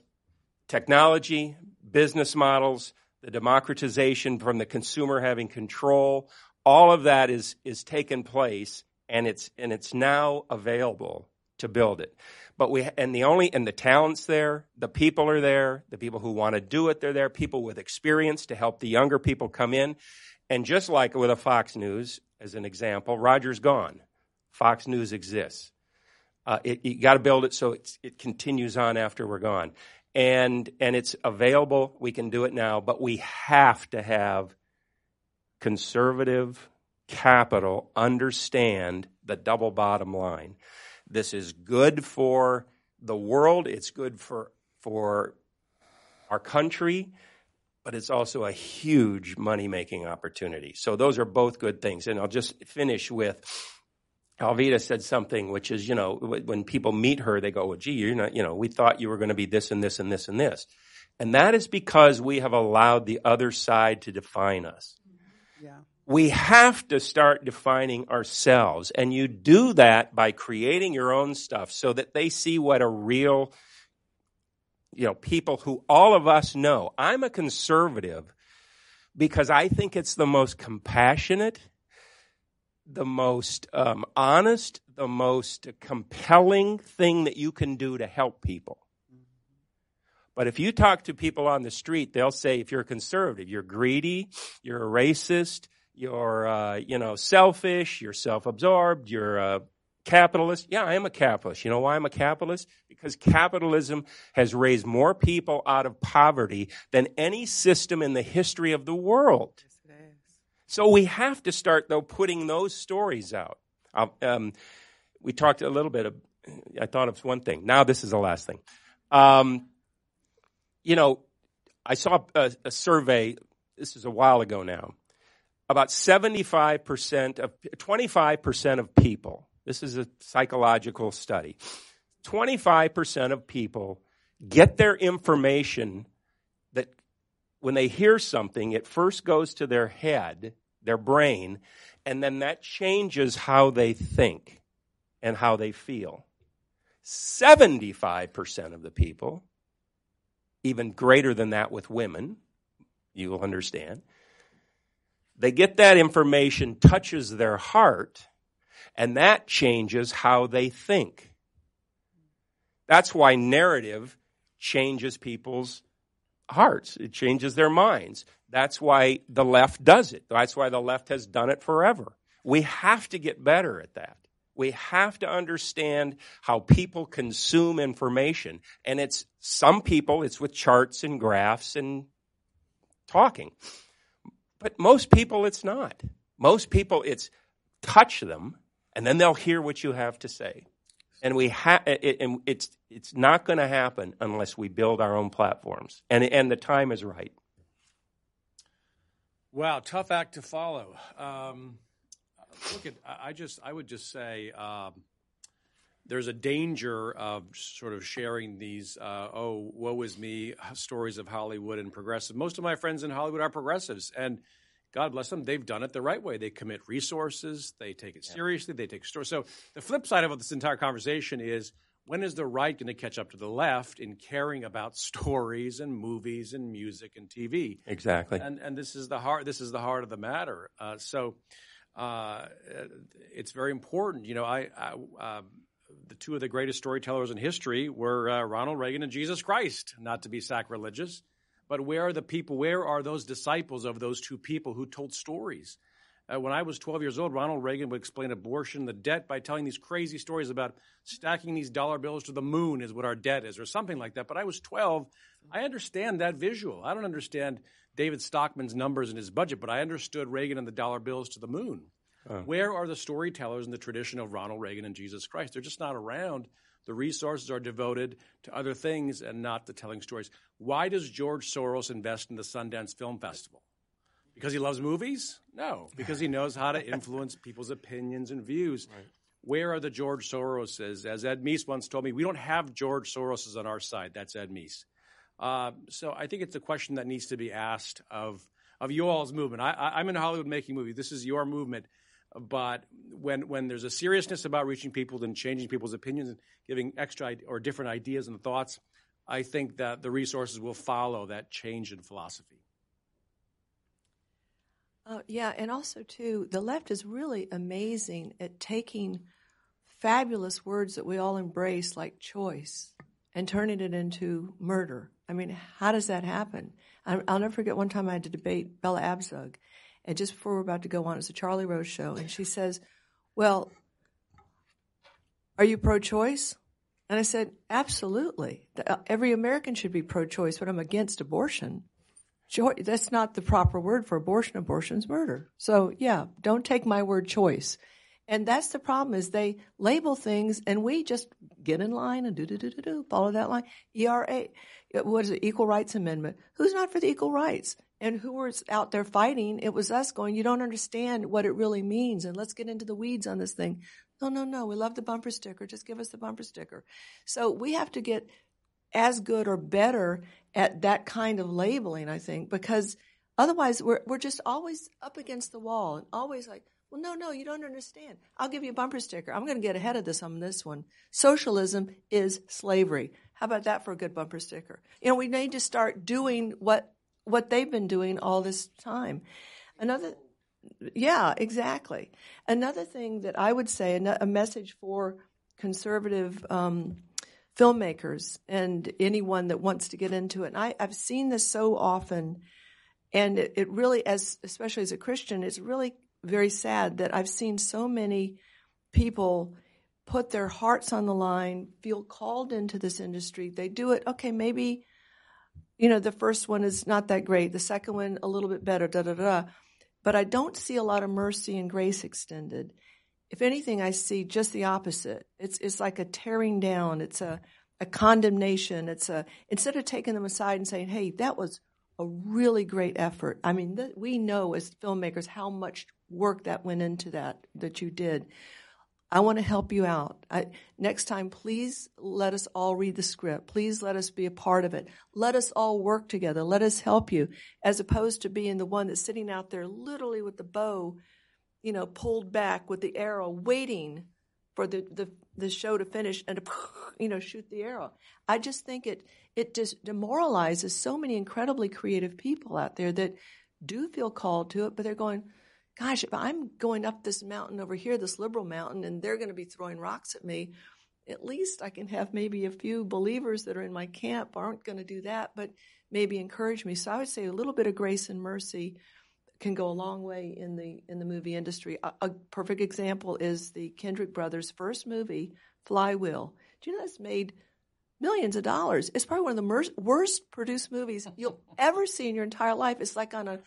technology, business models, the democratization from the consumer having control, all of that is, is taken place and it's, and it's now available to build it. But we, and the only, and the talent's there, the people are there, the people who want to do it, they're there, people with experience to help the younger people come in. And just like with a Fox News, as an example, Roger's gone. Fox News exists. Uh, it, you got to build it so it continues on after we're gone. And, and it's available. We can do it now, but we have to have conservative capital understand the double bottom line. This is good for the world, it's good for, for our country, but it's also a huge money making opportunity. So those are both good things. And I'll just finish with Alveda said something which is, you know, when people meet her, they go, well, gee, you're not, you know, we thought you were going to be this and this and this and this. And that is because we have allowed the other side to define us. Mm-hmm. Yeah we have to start defining ourselves. And you do that by creating your own stuff so that they see what a real, you know, people who all of us know. I'm a conservative because I think it's the most compassionate, the most um, honest, the most compelling thing that you can do to help people. But if you talk to people on the street, they'll say if you're a conservative, you're greedy, you're a racist, you're, uh, you know, selfish, you're self-absorbed, you're a capitalist. Yeah, I am a capitalist. You know why I'm a capitalist? Because capitalism has raised more people out of poverty than any system in the history of the world. So we have to start, though, putting those stories out. Um, we talked a little bit of, I thought of one thing. Now this is the last thing. Um, you know, I saw a, a survey, this is a while ago now, about 75% of 25% of people this is a psychological study 25% of people get their information when they hear something it first goes to their head their brain and then that changes how they think and how they feel 75% of the people even greater than that with women you will understand they get that information, touches their heart, and that changes how they think. That's why narrative changes people's hearts. It changes their minds. That's why the left does it. That's why the left has done it forever. We have to get better at that. We have to understand how people consume information. And it's some people, it's with charts and graphs and talking. But most people, it's not. Most people, it's touch them, and then they'll hear what you have to say. And we ha- it, and it's it's not going to happen unless we build our own platforms, and and the time is right. Wow, tough act to follow. Um, look at I just I would just say um, there's a danger of sort of sharing these uh, oh woe is me stories of Hollywood and progressive. Most of my friends in Hollywood are progressives, and God bless them, they've done it the right way. They commit resources, they take it seriously, they take stories. So the flip side of this entire conversation is when is the right going to catch up to the left in caring about (laughs) stories and movies and music and TV? Exactly. And and this is the heart. This is the heart of the matter. Uh, so uh, it's very important. You know, I, I uh, the two of the greatest storytellers in history were uh, Ronald Reagan and Jesus Christ. Not to be sacrilegious, but where are the people? Where are those disciples of those two people who told stories? Uh, when I was 12 years old, Ronald Reagan would explain abortion, the debt, by telling these crazy stories about stacking these dollar bills to the moon is what our debt is, or something like that. But I was 12. I understand that visual. I don't understand David Stockman's numbers and his budget, but I understood Reagan and the dollar bills to the moon. Oh. Where are the storytellers in the tradition of Ronald Reagan and Jesus Christ? They're just not around. The resources are devoted to other things and not to telling stories. Why does George Soros invest in the Sundance Film Festival? Because he loves movies? No, because he knows how to influence (laughs) people's opinions and views. Right. Where are the George Soroses? As Ed Meese once told me, we don't have George Soroses on our side. That's Ed Meese. Uh, so I think it's a question that needs to be asked of of you all's movement. I, I, I'm in Hollywood making movies. This is your movement. But when when there's a seriousness about reaching people and changing people's opinions and giving extra or different ideas and thoughts, I think that the resources will follow that change in philosophy. Uh, yeah, and also too, the left is really amazing at taking fabulous words that we all embrace, like choice, and turning it into murder. I mean, how does that happen? I, I'll never forget one time I had to debate Bella Abzug, and just before we're about to go on, it's a Charlie Rose show, and she says, "Well, are you pro-choice?" And I said, "Absolutely. Uh, every American should be pro-choice, but I'm against abortion." That's not the proper word for abortion. Abortion's murder. So yeah, don't take my word choice. And that's the problem is they label things and we just get in line and do do do do do follow that line. ERA, what is it? Equal Rights Amendment. Who's not for the equal rights? And who was out there fighting? It was us going. You don't understand what it really means, and let's get into the weeds on this thing. No, no, no. We love the bumper sticker. Just give us the bumper sticker. So we have to get as good or better at that kind of labeling, I think, because otherwise we're, we're just always up against the wall and always like, well, no, no, you don't understand. I'll give you a bumper sticker. I'm going to get ahead of this on this one. Socialism is slavery. How about that for a good bumper sticker? You know, we need to start doing what what they've been doing all this time. Another, yeah, exactly. Another thing that I would say, a message for conservative um, filmmakers and anyone that wants to get into it. And I, have seen this so often, and it, it, really, as especially as a Christian, it's really very sad that I've seen so many people put their hearts on the line, feel called into this industry. They do it. Okay, maybe you know the first one is not that great. The second one a little bit better. Da da da. But I don't see a lot of mercy and grace extended if anything, I see just the opposite. It's it's like a tearing down. It's a a condemnation. It's a instead of taking them aside and saying, "Hey, that was a really great effort." I mean, th- we know as filmmakers how much work that went into that that you did. I want to help you out. I, next time, please let us all read the script. Please let us be a part of it. Let us all work together. Let us help you, as opposed to being the one that's sitting out there literally with the bow you know, pulled back with the arrow, waiting for the, the, the show to finish and to, (laughs) you know, shoot the arrow. I just think it, it just demoralizes so many incredibly creative people out there that do feel called to it, but they're going, gosh, if I'm going up this mountain over here, this liberal mountain, and they're going to be throwing rocks at me, at least I can have maybe a few believers that are in my camp aren't going to do that, but maybe encourage me. So I would say a little bit of grace and mercy can go a long way in the in the movie industry. A, a perfect example is the Kendrick brothers' first movie, Flywheel. Do you know that's made millions of dollars? It's probably one of the mer- worst produced movies you'll ever see in your entire life. It's like on a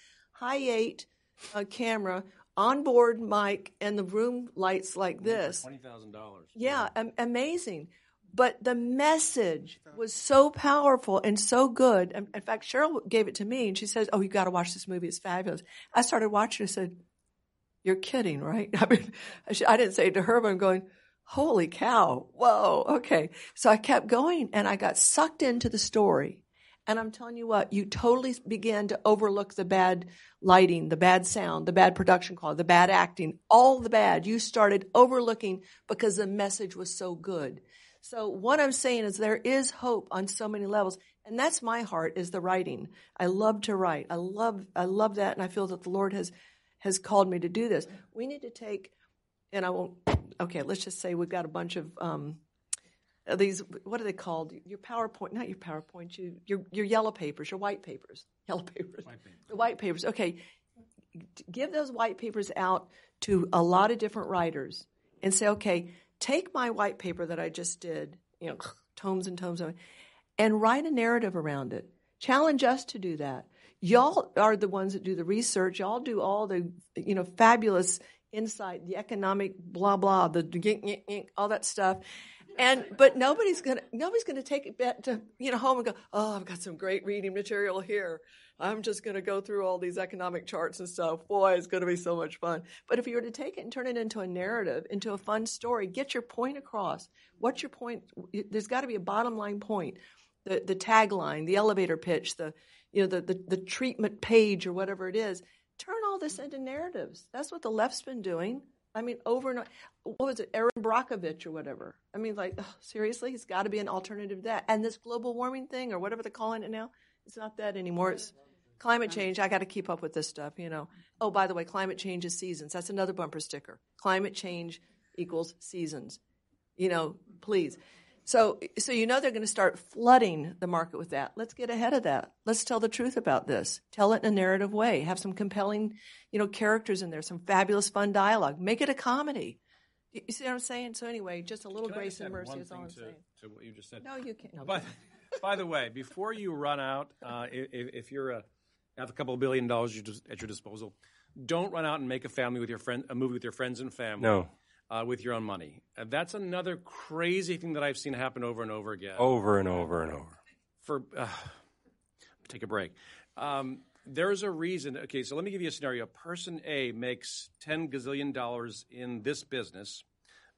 Hi8 uh, camera, onboard mic, and the room lights like this. Twenty thousand dollars. Yeah, am- amazing. But the message was so powerful and so good. In fact, Cheryl gave it to me and she says, Oh, you got to watch this movie. It's fabulous. I started watching and I said, You're kidding, right? (laughs) I mean, I didn't say it to her, but I'm going, Holy cow. Whoa. Okay. So I kept going and I got sucked into the story. And I'm telling you what, you totally began to overlook the bad lighting, the bad sound, the bad production quality, the bad acting, all the bad. You started overlooking because the message was so good. So what I'm saying is there is hope on so many levels. And that's my heart is the writing. I love to write. I love I love that and I feel that the Lord has has called me to do this. We need to take and I won't okay, let's just say we've got a bunch of um Uh, these what are they called? Your PowerPoint, not your PowerPoint, you your your yellow papers, your white papers. (laughs) Yellow papers. White papers. The white papers. Okay. Give those white papers out to a lot of different writers and say, okay, take my white paper that I just did, you know, (laughs) tomes and tomes of it, and write a narrative around it. Challenge us to do that. Y'all are the ones that do the research. Y'all do all the, you know, fabulous insight, the economic blah blah, the all that stuff. And but nobody's gonna nobody's gonna take it back to you know home and go, oh, I've got some great reading material here. I'm just gonna go through all these economic charts and stuff. Boy, it's gonna be so much fun. But if you were to take it and turn it into a narrative, into a fun story, get your point across. What's your point? There's got to be a bottom line point. The the tagline, the elevator pitch, the you know the, the the treatment page or whatever it is. Turn all this into narratives. That's what the left's been doing. I mean, over and over. What was it, Erin Brockovich or whatever? I mean, like, seriously, it's got to be an alternative to that. And this global warming thing or whatever they're calling it now, it's not that anymore. It's climate change. I got to keep up with this stuff, you know. Oh, by the way, climate change is seasons. That's another bumper sticker. Climate change equals seasons. You know, please. So, so you know they're going to start flooding the market with that. Let's get ahead of that. Let's tell the truth about this. Tell it in a narrative way. Have some compelling, you know, characters in there. Some fabulous, fun dialogue. Make it a comedy. You see what I'm saying? So anyway, just a little Can grace and mercy is all I'm to, saying. to what you just said. No, you can't. (laughs) No, But by the way, before you run out, uh, if, if you're a have a couple of billion dollars at your at your disposal, don't run out and make a family with your friend, a movie with your friends and family. No. Uh, with your own money. Uh, that's another crazy thing that I've seen happen over and over again. Over and over and over. For uh, take a break. Um, there's a reason. Okay, so let me give you a scenario. Person A makes ten gazillion dollars in this business,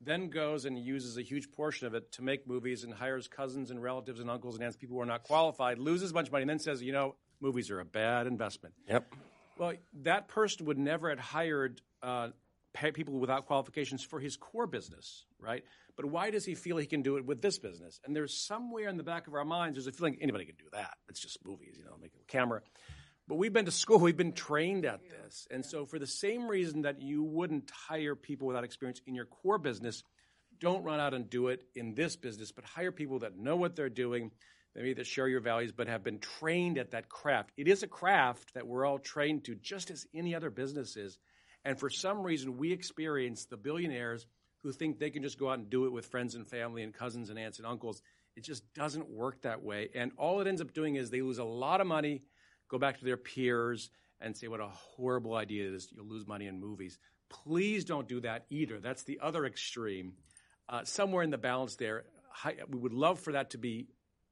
then goes and uses a huge portion of it to make movies and hires cousins and relatives and uncles and aunts, people who are not qualified, loses a bunch of money, and then says, you know, movies are a bad investment. Yep. Well, that person would never have hired uh, people without qualifications for his core business, right? But why does he feel he can do it with this business? And there's somewhere in the back of our minds, there's a feeling anybody can do that. It's just movies, you know, make a camera. But we've been to school, we've been trained at this. And so, for the same reason that you wouldn't hire people without experience in your core business, don't run out and do it in this business, but hire people that know what they're doing, maybe that share your values, but have been trained at that craft. It is a craft that we're all trained to, just as any other business is. And for some reason, we experience the billionaires who think they can just go out and do it with friends and family and cousins and aunts and uncles. It just doesn't work that way. And all it ends up doing is they lose a lot of money, go back to their peers, and say, what a horrible idea it is. You'll lose money in movies. Please don't do that either. That's the other extreme. Uh, somewhere in the balance there, we would love for that to be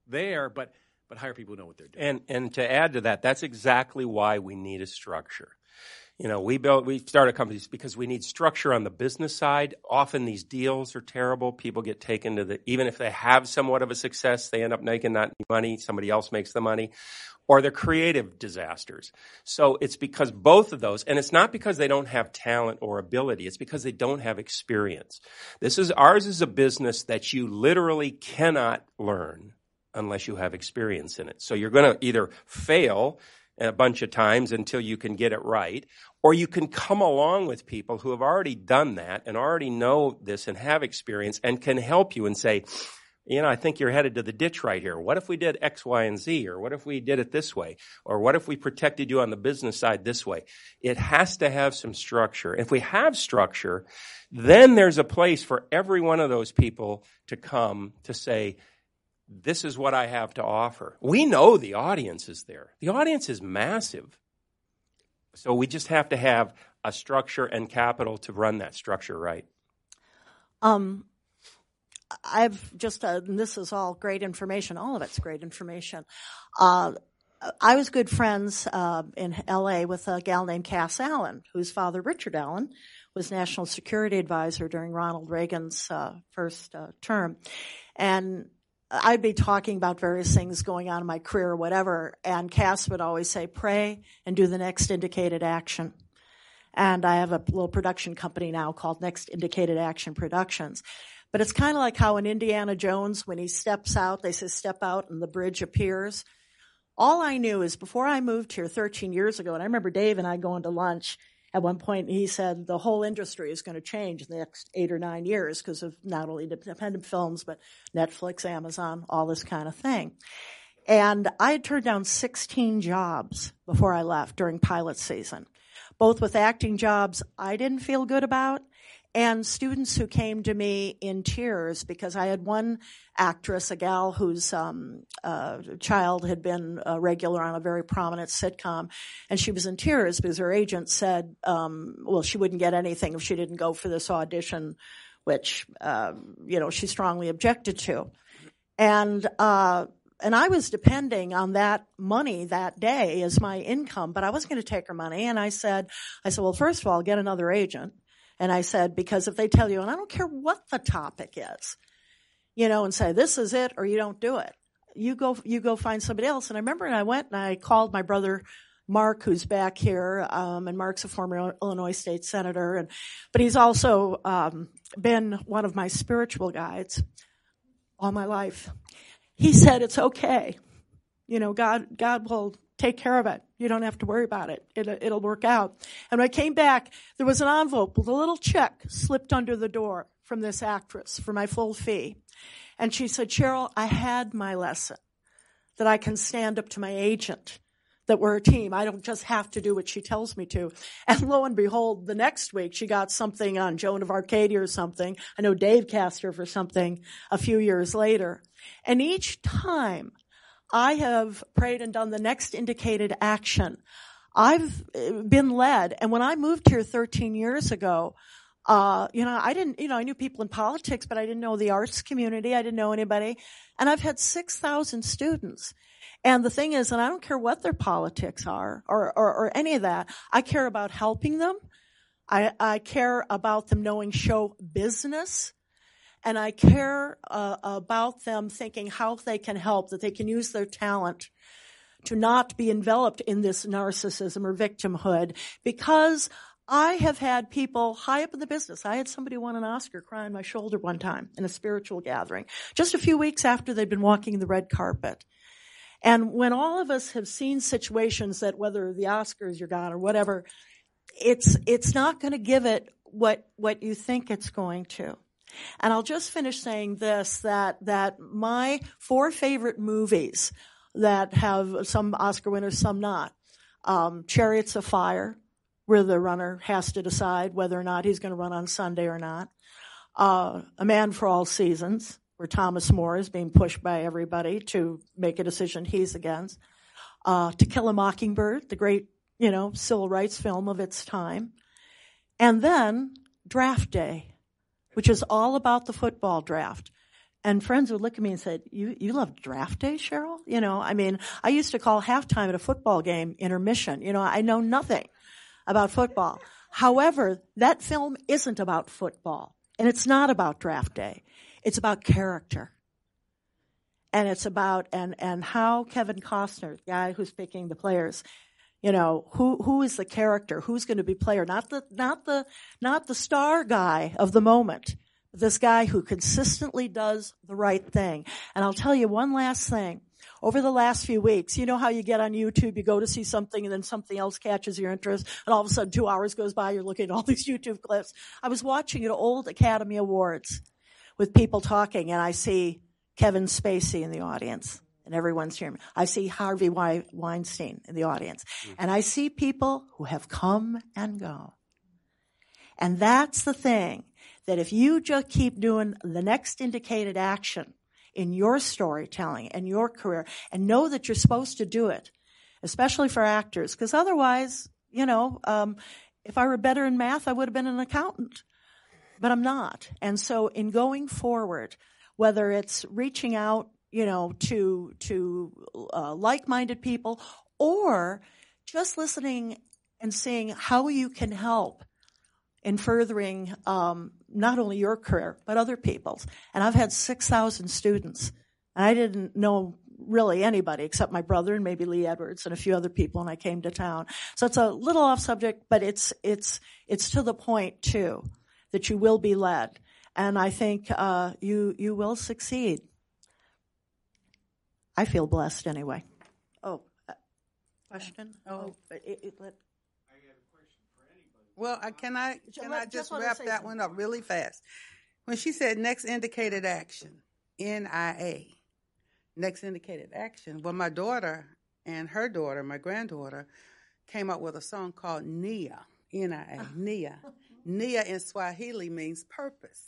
there, but, but hire people who know what they're doing. And and to add to that, that's exactly why we need a structure. You know, we build we started companies because we need structure on the business side. Often these deals are terrible. People get taken to the even if they have somewhat of a success, they end up making not money. Somebody else makes the money. Or they're creative disasters. So it's because both of those, and it's not because they don't have talent or ability, it's because they don't have experience. This is ours is a business that you literally cannot learn unless you have experience in it. So you're going to either fail a bunch of times until you can get it right, or you can come along with people who have already done that and already know this and have experience and can help you and say, you know, I think you're headed to the ditch right here. What if we did X, Y, and Z? Or what if we did it this way? Or what if we protected you on the business side this way? It has to have some structure. If we have structure, then there's a place for every one of those people to come to say, this is what I have to offer. We know the audience is there. The audience is massive. So we just have to have a structure and capital to run that structure right. Um, I've just, uh, this is all great information. All of it's great information. Uh, I was good friends uh, in L.A. with a gal named Cass Allen, whose father, Richard Allen, was national security advisor during Ronald Reagan's uh, first uh, term, and I'd be talking about various things going on in my career or whatever, and Cass would always say, "Pray and do the next indicated action." And I have a little production company now called Next Indicated Action Productions. But it's kind of like how in Indiana Jones, when he steps out, they say step out and the bridge appears. All I knew is before I moved here 13 years ago, and I remember Dave and I going to lunch at one point, he said the whole industry is going to change in the next eight or nine years because of not only independent films, but Netflix, Amazon, all this kind of thing. And I had turned down 16 jobs before I left during pilot season, both with acting jobs I didn't feel good about and students who came to me in tears because I had one actress, a gal whose um, uh, child had been a regular on a very prominent sitcom, and she was in tears because her agent said, um, well, she wouldn't get anything if she didn't go for this audition, which uh, you know she strongly objected to, and. Uh, and I was depending on that money that day as my income, but I wasn't going to take her money. And I said, I said, well, first of all, get another agent. And I said, because if they tell you, and I don't care what the topic is, you know, and say, this is it or you don't do it. You go, you go find somebody else. And I remember and I went and I called my brother Mark, who's back here, um, and Mark's a former Illinois state senator, and but he's also um, been one of my spiritual guides all my life. He said it's okay, you know, God, God will take care of it. You don't have to worry about it. it. It'll work out. And when I came back, there was an envelope with a little check slipped under the door from this actress for my full fee. And she said, Cheryl, I had my lesson that I can stand up to my agent, that we're a team. I don't just have to do what she tells me to. And lo and behold, the next week she got something on Joan of Arcadia or something. I know Dave cast her for something a few years later. And each time I have prayed and done the next indicated action. I've been led, and when I moved here 13 years ago, uh, you know, I didn't, you know, I knew people in politics, but I didn't know the arts community. I didn't know anybody. And I've had 6,000 students. And the thing is, and I don't care what their politics are or, or, or any of that, I care about helping them. I, I care about them knowing show business and I care uh, about them thinking how they can help, that they can use their talent to not be enveloped in this narcissism or victimhood because I have had people high up in the business. I had somebody won an Oscar cry on my shoulder one time in a spiritual gathering, just a few weeks after they'd been walking the red carpet. And when all of us have seen situations that whether the Oscars you got or whatever, it's, it's not going to give it what, what you think it's going to. And I'll just finish saying this, that, that my four favorite movies that have some Oscar winners, some not, um, Chariots of Fire, where the runner has to decide whether or not he's going to run on Sunday or not. Uh, a Man for All Seasons, where Thomas More is being pushed by everybody to make a decision he's against. Uh, to Kill a Mockingbird, the great, you know, civil rights film of its time. And then Draft Day, which is all about the football draft. And friends would look at me and say, you, you love draft day, Cheryl? You know, I mean, I used to call halftime at a football game intermission. You know, I know nothing about football. However, that film isn't about football and it's not about draft day. It's about character. And it's about, and, and how Kevin Costner, the guy who's picking the players, you know, who, who is the character? Who's going to be player? Not the, not the, not the star guy of the moment. This guy who consistently does the right thing. And I'll tell you one last thing. Over the last few weeks, you know how you get on YouTube, you go to see something and then something else catches your interest and all of a sudden two hours goes by, you're looking at all (laughs) these YouTube clips. I was watching an old Academy Awards with people talking and I see Kevin Spacey in the audience and everyone's hearing me. I see Harvey Weinstein in the audience, mm-hmm. and I see people who have come and go. And that's the thing that if you just keep doing the next indicated action in your storytelling and your career and know that you're supposed to do it, especially for actors, because otherwise, you know, um, if I were better in math, I would have been an accountant, but I'm not. And so in going forward, whether it's reaching out you know, to to uh, like-minded people, or just listening and seeing how you can help in furthering um, not only your career but other people's. And I've had six thousand students, and I didn't know really anybody except my brother and maybe Lee Edwards and a few other people when I came to town. So it's a little off subject, but it's it's it's to the point too that you will be led. and I think uh, you you will succeed. I feel blessed anyway. Oh, uh, question? Oh, it, it, let, Well, I, can I Ju- can let- I just just wrap that one up really fast? When she said next indicated action, NIA, next indicated action. Well, my daughter and her daughter, my granddaughter, came up with a song called Nia, N-I-A, (laughs) Nia. Nia in Swahili means purpose.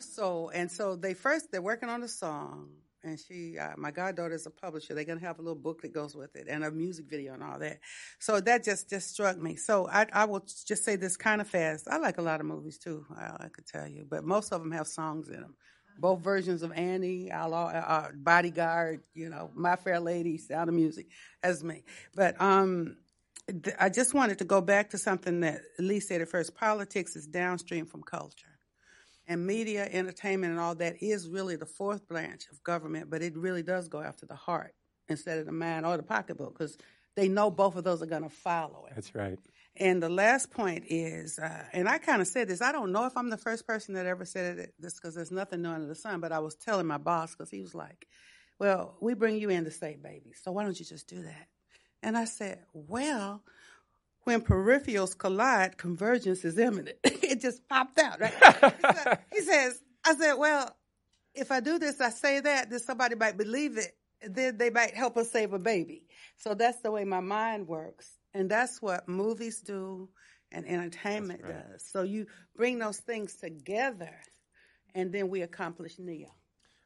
So and so they first they're working on the song, and she uh, my goddaughter is a publisher. They're gonna have a little book that goes with it and a music video and all that. So that just just struck me. So I I will just say this kind of fast. I like a lot of movies too. I, I could tell you, but most of them have songs in them. Both versions of Annie, Outlaw, uh, Bodyguard, you know, My Fair Lady, Sound of Music. That's me. But um, I just wanted to go back to something that Lee said at first. Politics is downstream from culture. And media, entertainment, and all that is really the fourth branch of government, but it really does go after the heart instead of the mind or the pocketbook because they know both of those are going to follow it. That's right. And the last point is, uh, and I kind of said this, I don't know if I'm the first person that ever said it, this because there's nothing new under the sun, but I was telling my boss because he was like, well, we bring you in to save babies, so why don't you just do that? And I said, well, when peripherals collide, convergence is imminent. (laughs) it just popped out, right? (laughs) he, said, he says, I said, well, if I do this, I say that, then somebody might believe it. Then they might help us save a baby. So that's the way my mind works. And that's what movies do and entertainment does. So you bring those things together and then we accomplish NIA.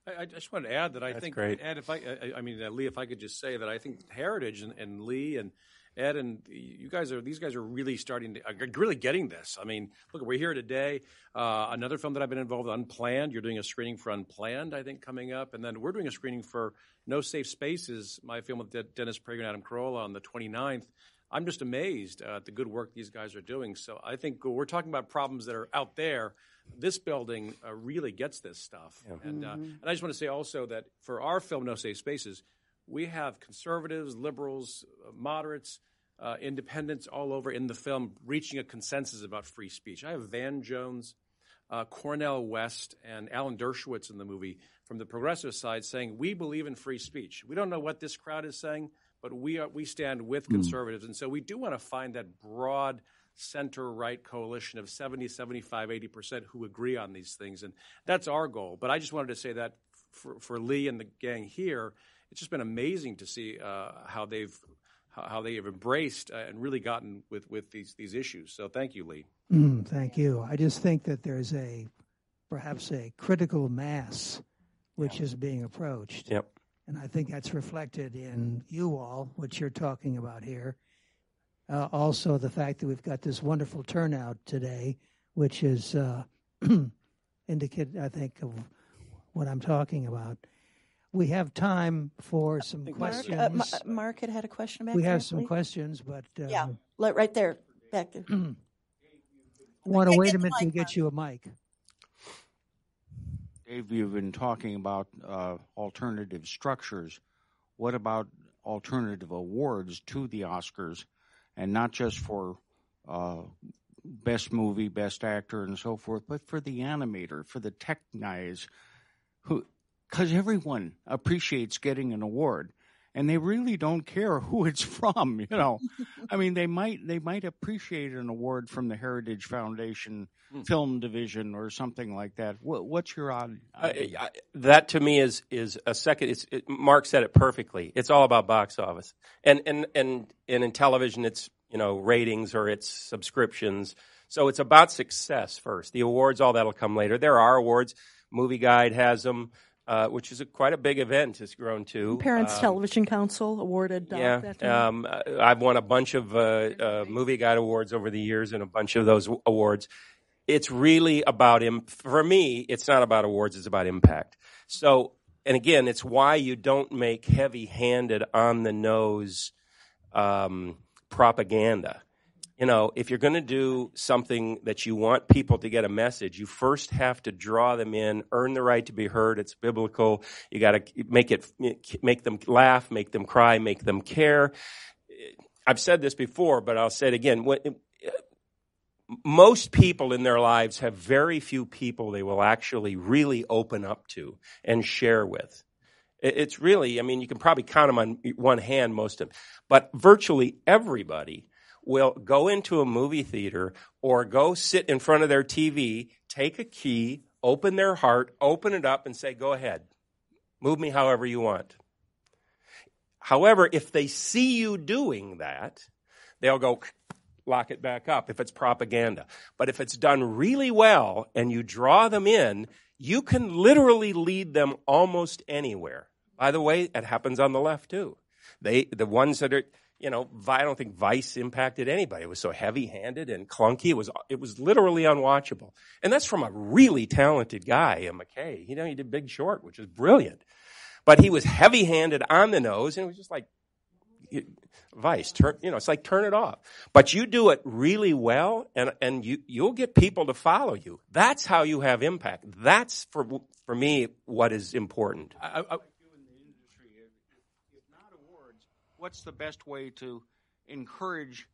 I, I just wanted to add that I That's think, great. Ed, if I, I, I mean, uh, Lee, if I could just say that I think Heritage and, and Lee and Ed and you guys are these guys are really starting to are really getting this. I mean, look, we're here today. Uh, another film that I've been involved with, Unplanned. You're doing a screening for Unplanned, I think, coming up, and then we're doing a screening for No Safe Spaces, my film with De- Dennis Prager and Adam Carolla on the 29th. I'm just amazed uh, at the good work these guys are doing. So I think we're talking about problems that are out there. This building uh, really gets this stuff, and uh, and I just want to say also that for our film, No Safe Spaces, we have conservatives, liberals, uh, moderates, uh, independents all over in the film reaching a consensus about free speech. I have Van Jones, uh, Cornel West, and Alan Dershowitz in the movie from the progressive side saying we believe in free speech. We don't know what this crowd is saying, but we are we stand with conservatives, and so we do want to find that broad center right coalition of 70 75 80% who agree on these things and that's our goal but i just wanted to say that for, for lee and the gang here it's just been amazing to see uh, how they've how how they have embraced uh, and really gotten with with these these issues so thank you lee Mm, thank you. I just think that there's a perhaps a critical mass which is being approached. Yep. And I think that's reflected in you all, what you're talking about here. Uh, also, the fact that we've got this wonderful turnout today, which is uh, (clears throat) indicate, I think, of what I'm talking about. We have time for some Mark, questions. uh, Ma- Mark had had a question back we there, have some please. questions, but uh, Yeah, let- right there, back there. (clears throat) want to wait a minute to get you a mic. Dave, you've been talking about uh, alternative structures. What about alternative awards to the Oscars, and not just for uh, best movie, best actor, and so forth, but for the animator, for the tech guys, who, because everyone appreciates getting an award, and they really don't care who it's (laughs) from. You know, I mean, they might they might appreciate an award from the Heritage Foundation hmm. Film Division or something like that. What, what's your odd? I, that to me is is a second. It's, it, Mark said it perfectly. It's all about box office, and and and and in television, it's you know ratings or it's subscriptions. So it's about success first. The awards, all that'll come later. There are awards. Movie Guide has them, uh, which is a, quite a big event. It's grown to Parents Um, Television Council awarded uh, yeah, that. to him. um, I've won a bunch of uh, uh, movie guide awards over the years, and a bunch of those w- awards. It's really about him. For me, it's not about awards; it's about impact. So, and again, it's why you don't make heavy-handed, on the nose um, propaganda. You know, if you're going to do something that you want people to get a message, you first have to draw them in, earn the right to be heard. It's biblical. You got to make it, make them laugh, make them cry, make them care. I've said this before, but I'll say it again. Most people in their lives have very few people they will actually really open up to and share with. It's really, I mean, you can probably count them on one hand, most of them. But virtually everybody will go into a movie theater or go sit in front of their TV, take a key, open their heart, open it up, and say, Go ahead. Move me however you want. However, if they see you doing that, they'll go lock it back up if it's propaganda. But if it's done really well and you draw them in, you can literally lead them almost anywhere. By the way, it happens on the left too. They, the ones that are, you know, I don't think Vice impacted anybody. It was so heavy-handed and clunky. It was, it was literally unwatchable. And that's from a really talented guy, uh, McKay. You know, he did Big Short, which is brilliant. But he was heavy-handed on the nose, and it was just like, Vice, turn, you know, it's like turn it off. But you do it really well, and and you you'll get people to follow you. That's how you have impact. That's for for me what is important. I, I, What's the best way to encourage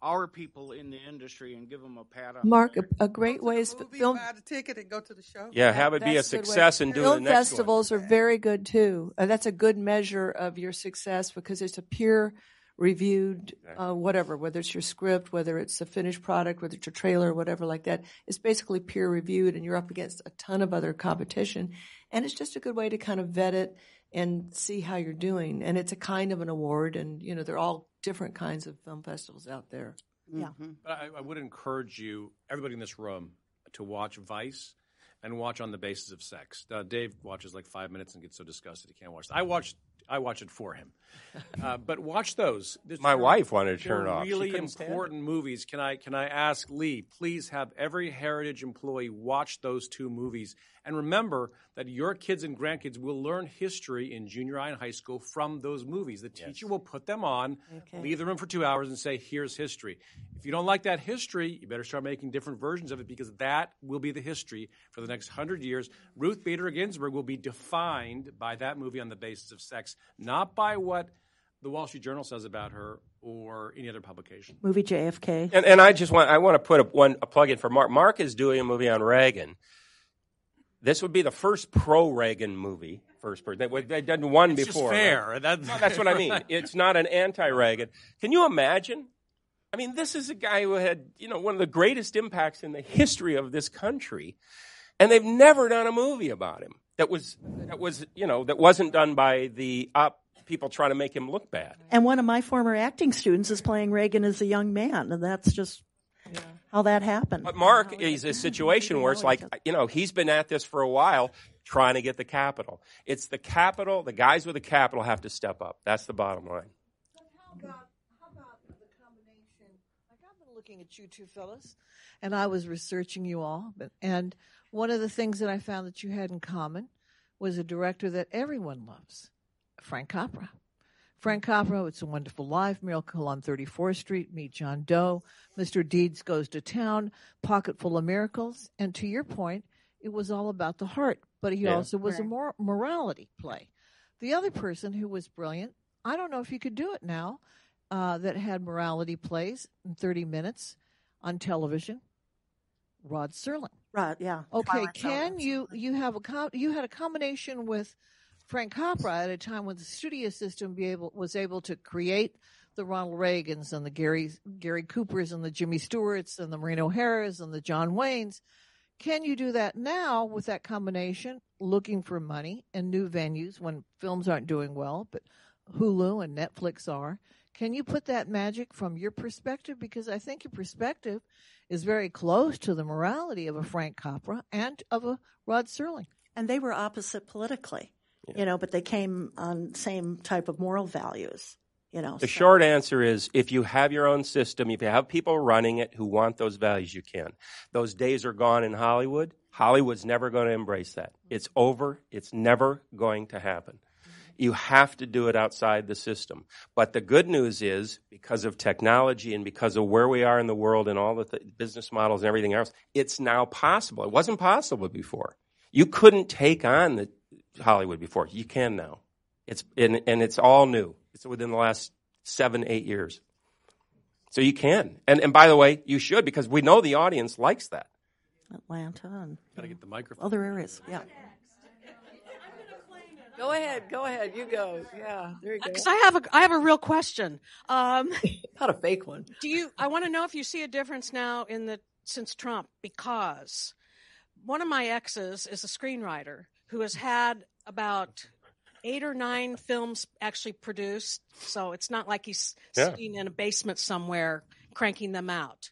our people in the industry and give them a pat on Mark, a, a great way is f- film. Buy the ticket and go to the show. Yeah, have it be a That's way. success and do the Film next one. festivals are very good too. Uh, that's a good measure of your success because it's a peer reviewed uh, whatever, whether it's your script, whether it's a finished product, whether it's a trailer, whatever like that. It's basically peer reviewed, and you're up against a ton of other competition, and it's just a good way to kind of vet it and see how you're doing. And it's a kind of an award, and you know they're all different kinds of film festivals out there. Yeah. But I, I would encourage you, everybody in this room, to watch Vice and watch on the basis of sex. Uh, Dave watches like five minutes and gets so disgusted he can't watch. I watched. I watch it for him. (laughs) Uh, but watch those. There's- My they're- wife wanted to turn it off. Really couldn't stand it. important movies. Can I can I ask Lee? Please have every Heritage employee watch those two movies, and remember that your kids and grandkids will learn history in junior high and high school from those movies. The teacher will put them on, Okay. leave the room for two hours, and say, "Here's history." If you don't like that history, you better start making different versions of it because that will be the history for the next hundred years. Ruth Bader Ginsburg will be defined by that movie on the basis of sex, not by what the Wall Street Journal says about her or any other publication. Movie JFK. And, and I just want I want to put a, one a plug in for Mark. Mark is doing a movie on Reagan. This would be the first pro Reagan movie. First person. They, they've done one It's just before. fair. right? That's- No, that's what I mean. (laughs) It's not an anti Reagan. Can you imagine? I mean, this is a guy who had, you know, one of the greatest impacts in the history of this country, and they've never done a movie about him that was that was, you know, that wasn't done by the op people trying to make him look bad. And one of my former acting students is playing Reagan as a young man, and that's just how that happened. But Mark is a situation where it's like, you know, he's been at this for a while trying to get the capital. It's the capital, the guys with the capital have to step up. That's the bottom line. How about, how about the combination? Like I've been looking at you two fellas, and I was researching you all. But, and one of the things that I found that you had in common was a director that everyone loves, Frank Capra. Frank Capra, It's a Wonderful Life, Miracle on 34th Street, Meet John Doe, Mr. Deeds Goes to Town, Pocket Full of Miracles. And to your point, it was all about the heart, but he Yeah. also was a Correct. mor- morality play. The other person who was brilliant, I don't know if you could do it now, uh, that had morality plays in 30 minutes on television, Rod Serling. Rod, yeah. Okay, Robert can Serling. you you have a com- you had a combination with Frank Capra at a time when the studio system be able was able to create the Ronald Reagans and the Gary Gary Coopers and the Jimmy Stewarts and the Maureen O'Haras and the John Waynes. Can you do that now with that combination, looking for money and new venues when films aren't doing well, but Hulu and Netflix are? Can you put that magic from your perspective? Because I think your perspective is very close to the morality of a Frank Capra and of a Rod Serling. And they were opposite politically, you know, but they came on same type of moral values, you know. The so- short answer is if you have your own system, if you have people running it who want those values, you can. Those days are gone in Hollywood. Hollywood's never going to embrace that. Mm-hmm. It's over. It's never going to happen. Mm-hmm. You have to do it outside the system. But the good news is, because of technology and because of where we are in the world and all the th- business models and everything else, it's now possible. It wasn't possible before. You couldn't take on the Hollywood before. You can now. It's and, and it's all new. It's within the last seven, eight years. So you can. And, and by the way, you should because we know the audience likes that. Atlanta and Gotta get the microphone. other areas. Yeah. Go ahead, go ahead. You go. Yeah, there you go. Because I have a I have a real question. Um, (laughs) Not a fake one. do you? I want to know if you see a difference now in the since Trump because one of my exes is a screenwriter who has had about eight or nine films actually produced. So it's not like he's Yeah. sitting in a basement somewhere cranking them out.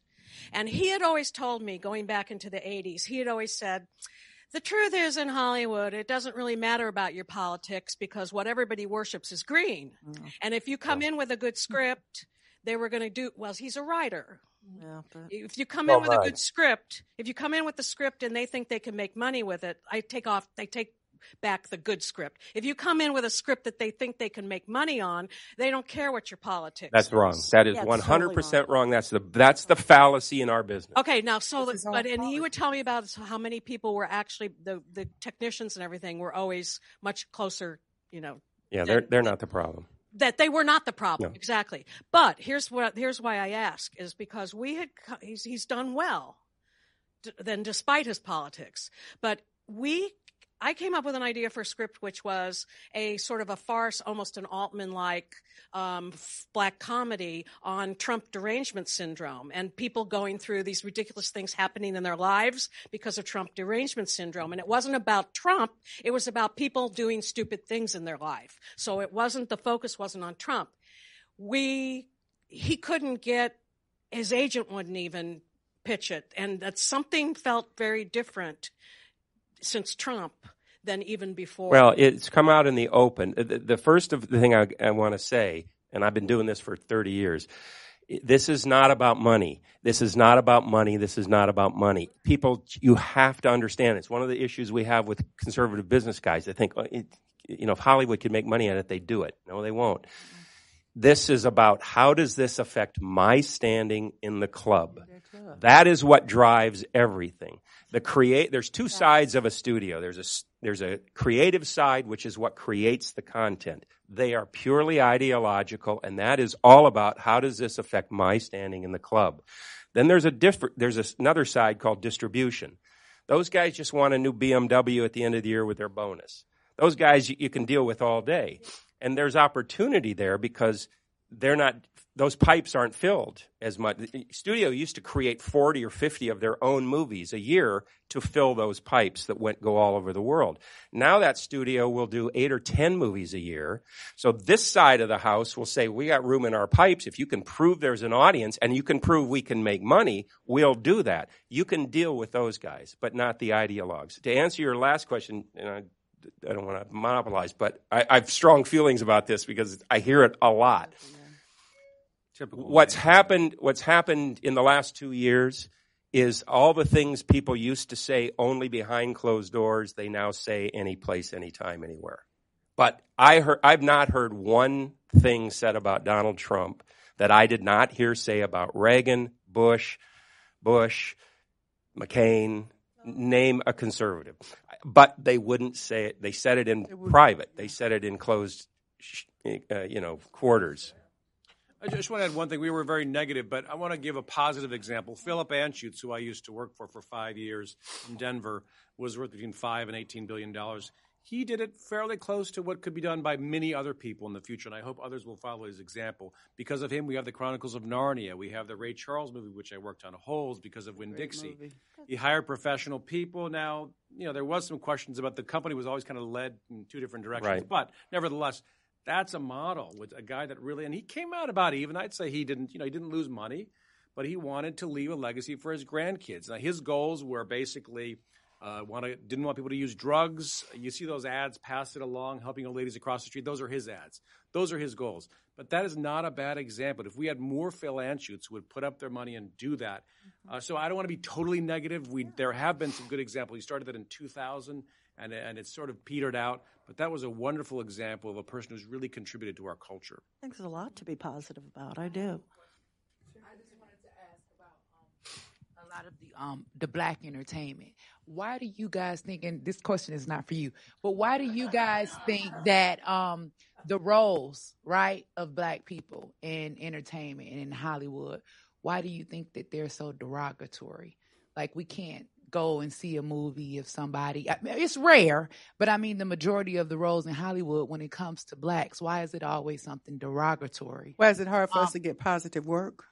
And he had always told me, going back into the 80s, he had always said, the truth is in Hollywood, it doesn't really matter about your politics because what everybody worships is green. Mm. And if you come in with a good script, they were going to do, well, he's a writer. Yeah, but If you come Well, in with a good script, if you come in with the script and they think they can make money with it, I take off, they take back the good script. If you come in with a script that they think they can make money on, they don't care what your politics. That's wrong. That is Yeah, it's one hundred totally percent wrong. That's the that's the fallacy in our business. Okay, now so the, but and he would tell me about how many people were actually the the technicians and everything were always much closer, you know, Yeah, they're they're not the problem. That they were not the problem No. exactly. But here's what here's why I ask is because we had he's he's done well, d- then despite his politics, but we. I came up with an idea for a script which was a sort of a farce, almost an Altman like um, black comedy on Trump derangement syndrome and people going through these ridiculous things happening in their lives because of Trump derangement syndrome. And it wasn't about Trump, it was about people doing stupid things in their life. So it wasn't, the focus wasn't on Trump. We, he couldn't get, his agent wouldn't even pitch it. And that something felt very different since Trump than even before. Well, it's come out in the open. The, the first of the thing I, I want to say, and I've been doing this for 30 years. This is not about money. This is not about money. This is not about money. People, you have to understand. It's one of the issues we have with conservative business guys. They think, oh, you know, if Hollywood could make money on it, they'd do it. No, they won't. This is about how does this affect my standing in the club? That is what drives everything. The create there's two sides of a studio. There's a there's a creative side which is what creates the content. They are purely ideological and that is all about how does this affect my standing in the club. Then there's a different there's a another side called distribution. Those guys just want a new BMW at the end of the year with their bonus. Those guys you, you can deal with all day. And there's opportunity there because they're not those pipes aren't filled as much. The Studio used to create 40 or 50 of their own movies a year to fill those pipes that went go all over the world. Now that studio will do 8 or 10 movies a year. So this side of the house will say we got room in our pipes if you can prove there's an audience and you can prove we can make money, we'll do that. You can deal with those guys, but not the ideologues. To answer your last question, and I I don't want to monopolize, but I, I have strong feelings about this because I hear it a lot. What's happened? What's happened in the last two years is all the things people used to say only behind closed doors. They now say any place, anytime, anywhere. But I heard, I've not heard one thing said about Donald Trump that I did not hear say about Reagan, Bush, Bush, McCain, name a conservative. But they wouldn't say it. They said it in private. They said it in closed, uh, you know, quarters. I just want to add one thing. We were very negative, but I want to give a positive example. Philip Anschutz, who I used to work for for five years in Denver, was worth between five and eighteen billion dollars. He did it fairly close to what could be done by many other people in the future, and I hope others will follow his example. Because of him, we have the Chronicles of Narnia. We have the Ray Charles movie, which I worked on, Holes, because of Winn-Dixie. He hired professional people. Now, you know, there was some questions about the company was always kind of led in two different directions, Right. but nevertheless, that's a model with a guy that really, and he came out about even. I'd say he didn't, you know, he didn't lose money, but he wanted to leave a legacy for his grandkids. Now, his goals were basically uh, want to, didn't want people to use drugs. You see those ads, pass it along, helping old ladies across the street. Those are his ads. Those are his goals. But that is not a bad example. If we had more Phil Anschutz who would put up their money and do that. Uh, so I don't want to be totally negative. We there have been some good examples. He started that in 2000, and and it's sort of petered out. But that was a wonderful example of a person who's really contributed to our culture. I think there's a lot to be positive about. I do. I just wanted to ask about um, a lot lot of the um the black entertainment. Why do you guys think? And this question is not for you, but why do you guys think that um the roles right of black people in entertainment and in Hollywood? Why do you think that they're so derogatory? Like we can't go and see a movie if somebody it's rare but i mean the majority of the roles in hollywood when it comes to blacks why is it always something derogatory Why is it hard for Um, us to get positive work?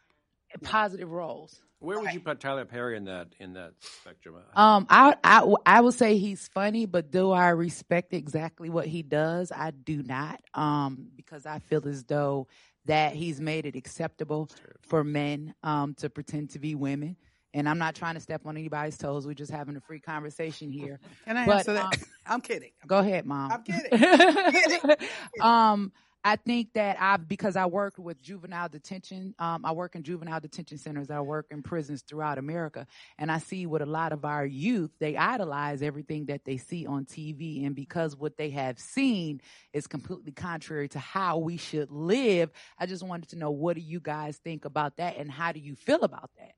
positive roles Where would you put Tyler Perry in that in that spectrum? Um, I, I I would say he's funny, but do I respect exactly what he does? I do not. Um, because I feel as though that he's made it acceptable for men um to pretend to be women. And I'm not trying to step on anybody's toes. We're just having a free conversation here. (laughs) Can I But, answer that? um, (laughs) I'm kidding. Go ahead, mom. I'm kidding. (laughs) um, I think that I because I worked with juvenile detention. Um, I work in juvenile detention centers. I work in prisons throughout America, and I see what a lot of our youth they idolize everything that they see on TV, and because what they have seen is completely contrary to how we should live. I just wanted to know what do you guys think about that, and how do you feel about that?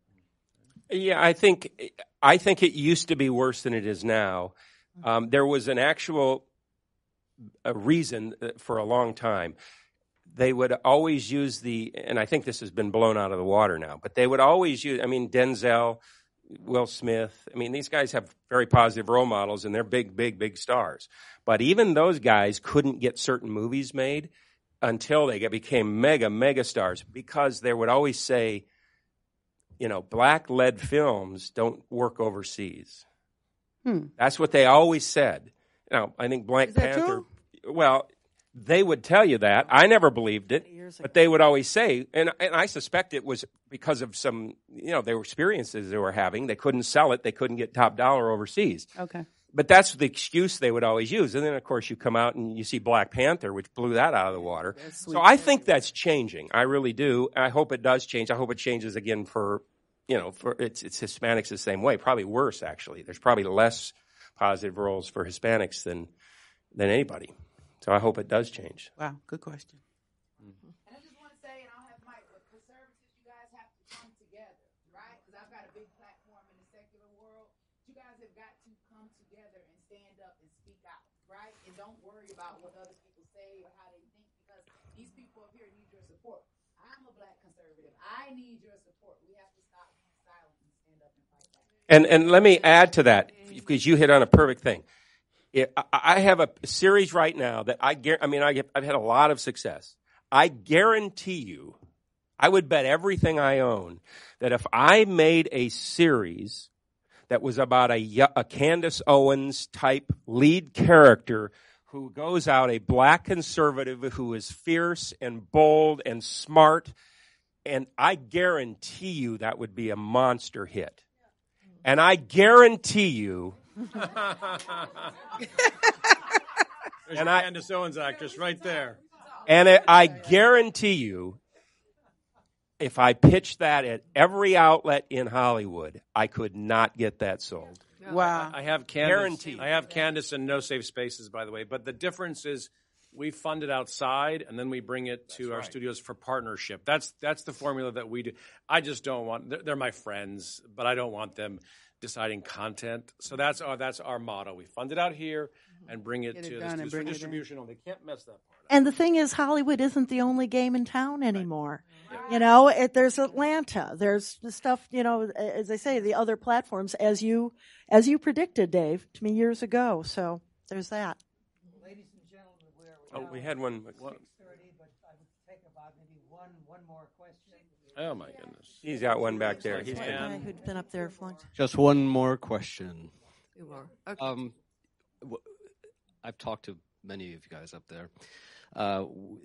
Yeah, I think I think it used to be worse than it is now. Um, there was an actual a reason uh, for a long time. They would always use the, and I think this has been blown out of the water now. But they would always use. I mean, Denzel, Will Smith. I mean, these guys have very positive role models, and they're big, big, big stars. But even those guys couldn't get certain movies made until they became mega, mega stars because they would always say, you know, black led films don't work overseas. Hmm. That's what they always said. Now, I think Black Panther, true? well, they would tell you that. I never believed it, but they would always say, and, and I suspect it was because of some, you know, their experiences they were having. They couldn't sell it, they couldn't get top dollar overseas. Okay. But that's the excuse they would always use. And then, of course, you come out and you see Black Panther, which blew that out of the water. So I think that's changing. I really do. I hope it does change. I hope it changes again for, you know, for it's, it's Hispanics the same way. Probably worse, actually. There's probably less positive roles for Hispanics than than anybody. So I hope it does change. Wow, good question. Mm-hmm. And I just want to say, and I'll have Mike, but conservatives, you guys have to come together, right? Because I've got a big platform in the secular world. You guys have got to come together and stand up and speak out, right? And don't worry about what other people say or how they think, because these people up here need your support. I'm a black conservative. I need your support. We have to stop being silent and stand up and fight back. And and let me add to that because you hit on a perfect thing. It, I have a series right now that I I mean I I've had a lot of success. I guarantee you, I would bet everything I own that if I made a series that was about a, a Candace Owens type lead character who goes out a black conservative who is fierce and bold and smart, and I guarantee you that would be a monster hit. And I guarantee you There's And your I- Candace Owens actress right there. And I- I guarantee you, if I pitched that at every outlet in Hollywood, I could not get that sold. Wow. I have Candace. Guaranteed. I have Candace and No Safe Spaces, by the way. But the difference is we fund it outside and then we bring it to our studios for partnership. That's that's the formula that we do. I just don't want. They're, they're my friends, but I don't want them deciding content. So that's our that's our motto. We fund it out here mm-hmm. and bring it Get it to the done studios for bring it in. distribution. only. They can't mess that part. And the thing is, Hollywood isn't the only game in town anymore. You know, it, there's Atlanta. There's the stuff. You know, as I say, the other platforms, as you as you predicted, Dave, to me years ago. So there's that. Ladies and gentlemen, we're Oh, we had one. six thirty, but I would take about maybe one one more question. Oh my goodness. He's got one back there. He's The guy who'd been up there for a. Just one more question. Two more. Okay. Um, w- I've talked to many of you guys up there. Uh, w-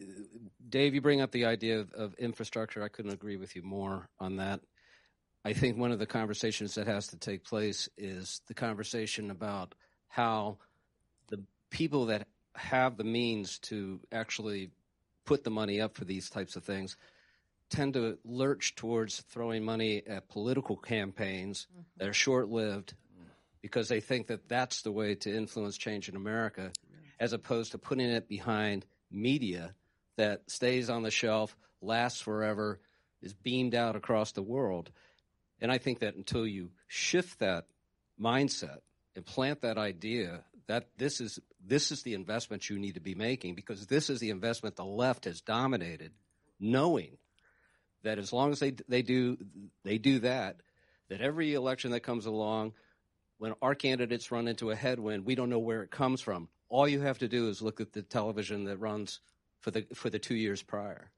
Dave, you bring up the idea of, of infrastructure. I couldn't agree with you more on that. I think one of the conversations that has to take place is the conversation about how the people that have the means to actually put the money up for these types of things tend to lurch towards throwing money at political campaigns mm-hmm. that are short lived because they think that that's the way to influence change in America, as opposed to putting it behind media that stays on the shelf, lasts forever, is beamed out across the world. And I think that until you shift that mindset and plant that idea that this is this is the investment you need to be making because this is the investment the left has dominated, knowing that as long as they they do they do that, that every election that comes along, when our candidates run into a headwind, we don't know where it comes from. All you have to do is look at the television that runs for the for the two years prior.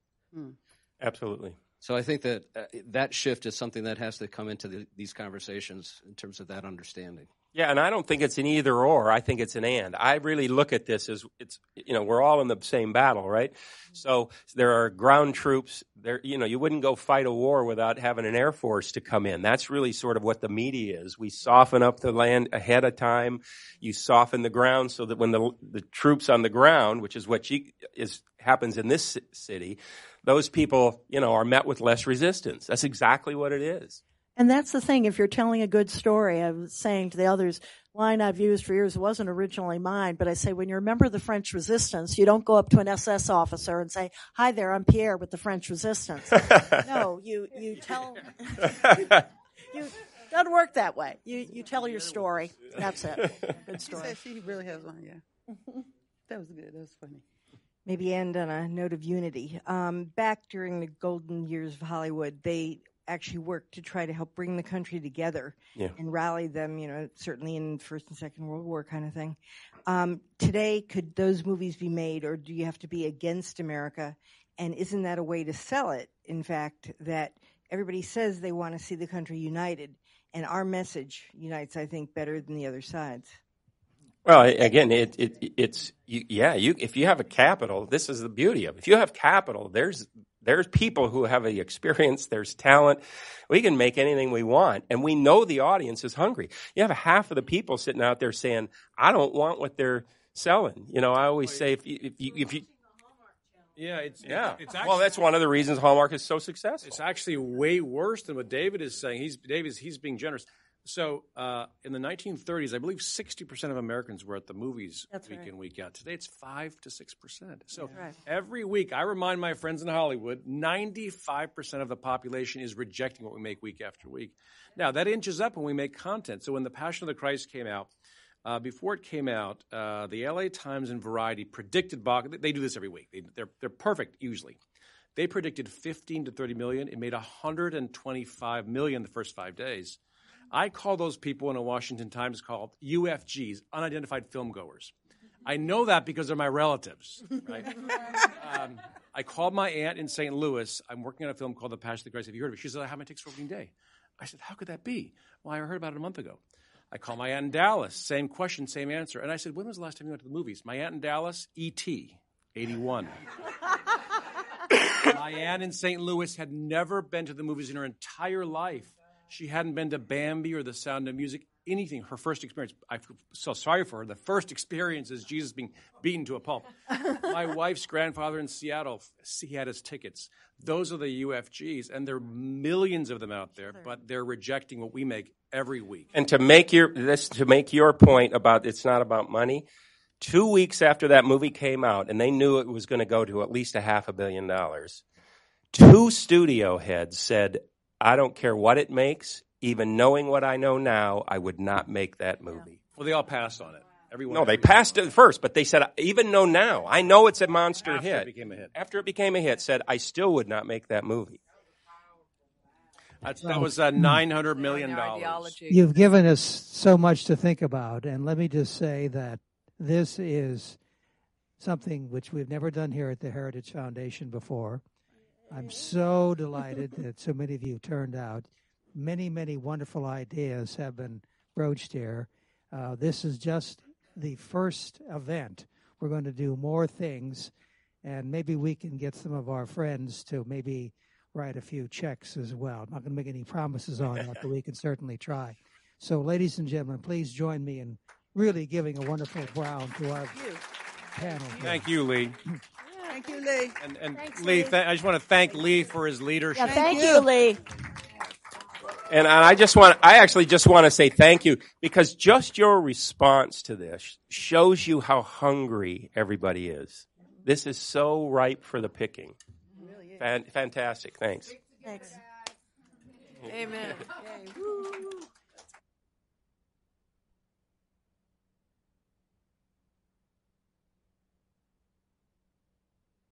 Absolutely. So I think that uh, that shift is something that has to come into the, these conversations in terms of that understanding. Yeah, and I don't think it's an either or. I think it's an and. I really look at this as it's you know we're all in the same battle, right? Mm-hmm. So there are ground troops. There, you know, you wouldn't go fight a war without having an air force to come in. That's really sort of what the media is. We soften up the land ahead of time. You soften the ground so that when the the troops on the ground, which is what you, is happens in this city, those people you know are met with less resistance. That's exactly what it is. And that's the thing. If you're telling a good story, I was saying to the others, line I've used for years wasn't originally mine, but I say when you remember the French resistance, you don't go up to an SS officer and say, hi there, I'm Pierre with the French resistance. (laughs) no, you, you tell, (laughs) you, doesn't work that way. You, you tell your story. That's it. Good story. said she really has one, yeah. (laughs) that was good. That was funny. maybe end on a note of unity. Um, back during the golden years of Hollywood, they actually worked to try to help bring the country together Yeah. and rally them, you know, certainly in First and Second World War kind of thing. Um, today, could those movies be made, or do you have to be against America? And isn't that a way to sell it, in fact, that everybody says they want to see the country united, and our message unites, I think, better than the other side's? Well, again, it, it it's you, yeah. You if you have a capital, this is the beauty of it. If you have capital, there's there's people who have the experience. There's talent. We can make anything we want, and we know the audience is hungry. You have half of the people sitting out there saying, "I don't want what they're selling." You know, I always say if you, if you, if you Yeah, it's yeah. It's well, that's one of the reasons Hallmark is so successful. It's actually way worse than what David is saying. He's David. He's being generous. So uh, in the 1930s, I believe 60% of Americans were at the movies That's week right. in week out. Today it's five to six percent. So right. every week, I remind my friends in Hollywood, 95% of the population is rejecting what we make week after week. Now that inches up when we make content. So when the Passion of the Christ came out. Uh, before it came out, uh, the LA Times and Variety predicted box. They do this every week. They, they're they're perfect usually. They predicted 15 to 30 million. It made 125 million the first five days. I call those people in a Washington Times called UFGs, unidentified film goers. I know that because they're my relatives, right? (laughs) um, I called my aunt in St. Louis. I'm working on a film called The Passion of the Christ. Have you heard of it? She said, I have my tickets for opening day. I said, How could that be? Well, I heard about it a month ago. I called my aunt in Dallas. Same question, same answer. And I said, When was the last time you went to the movies? My aunt in Dallas, E.T., 81. (laughs) my aunt in St. Louis had never been to the movies in her entire life. She hadn't been to Bambi or The Sound of Music, anything. Her first experience, I feel so sorry for her. The first experience is Jesus being beaten to a pulp. (laughs) My wife's grandfather in Seattle, he had his tickets. Those are the UFGs, and there are millions of them out there, but they're rejecting what we make every week. And to make your this to make your point about it's not about money, two weeks after that movie came out, and they knew it was going to go to at least a half a billion dollars, two studio heads said, "I don't care what it makes, even knowing what I know now, I would not make that movie." Well, they all passed on it. Everyone. No, they passed it first, but they said, even though now I know it's a monster After hit, it became a hit. after it became a hit, said I still would not make that movie. That's, that was uh, nine hundred million dollars. You've given us so much to think about, and let me just say that this is something which we've never done here at the Heritage Foundation before. I'm so delighted that so many of you turned out. Many, many wonderful ideas have been broached here. Uh, this is just the first event. We're going to do more things, and maybe we can get some of our friends to maybe write a few checks as well. I'm not going to make any promises on that, but we can certainly try. So, ladies and gentlemen, please join me in really giving a wonderful round to our panel. here. Thank you, Lee. Thank you, Lee. And, and Thanks, Lee, Lee. th- I just want to thank Lee for his leadership. Yeah, thank you, Lee. And I just want, I actually just want to say thank you because just your response to this shows you how hungry everybody is. This is so ripe for the picking. Fan, fantastic. Thanks. Thanks. Amen. Yay. Woo.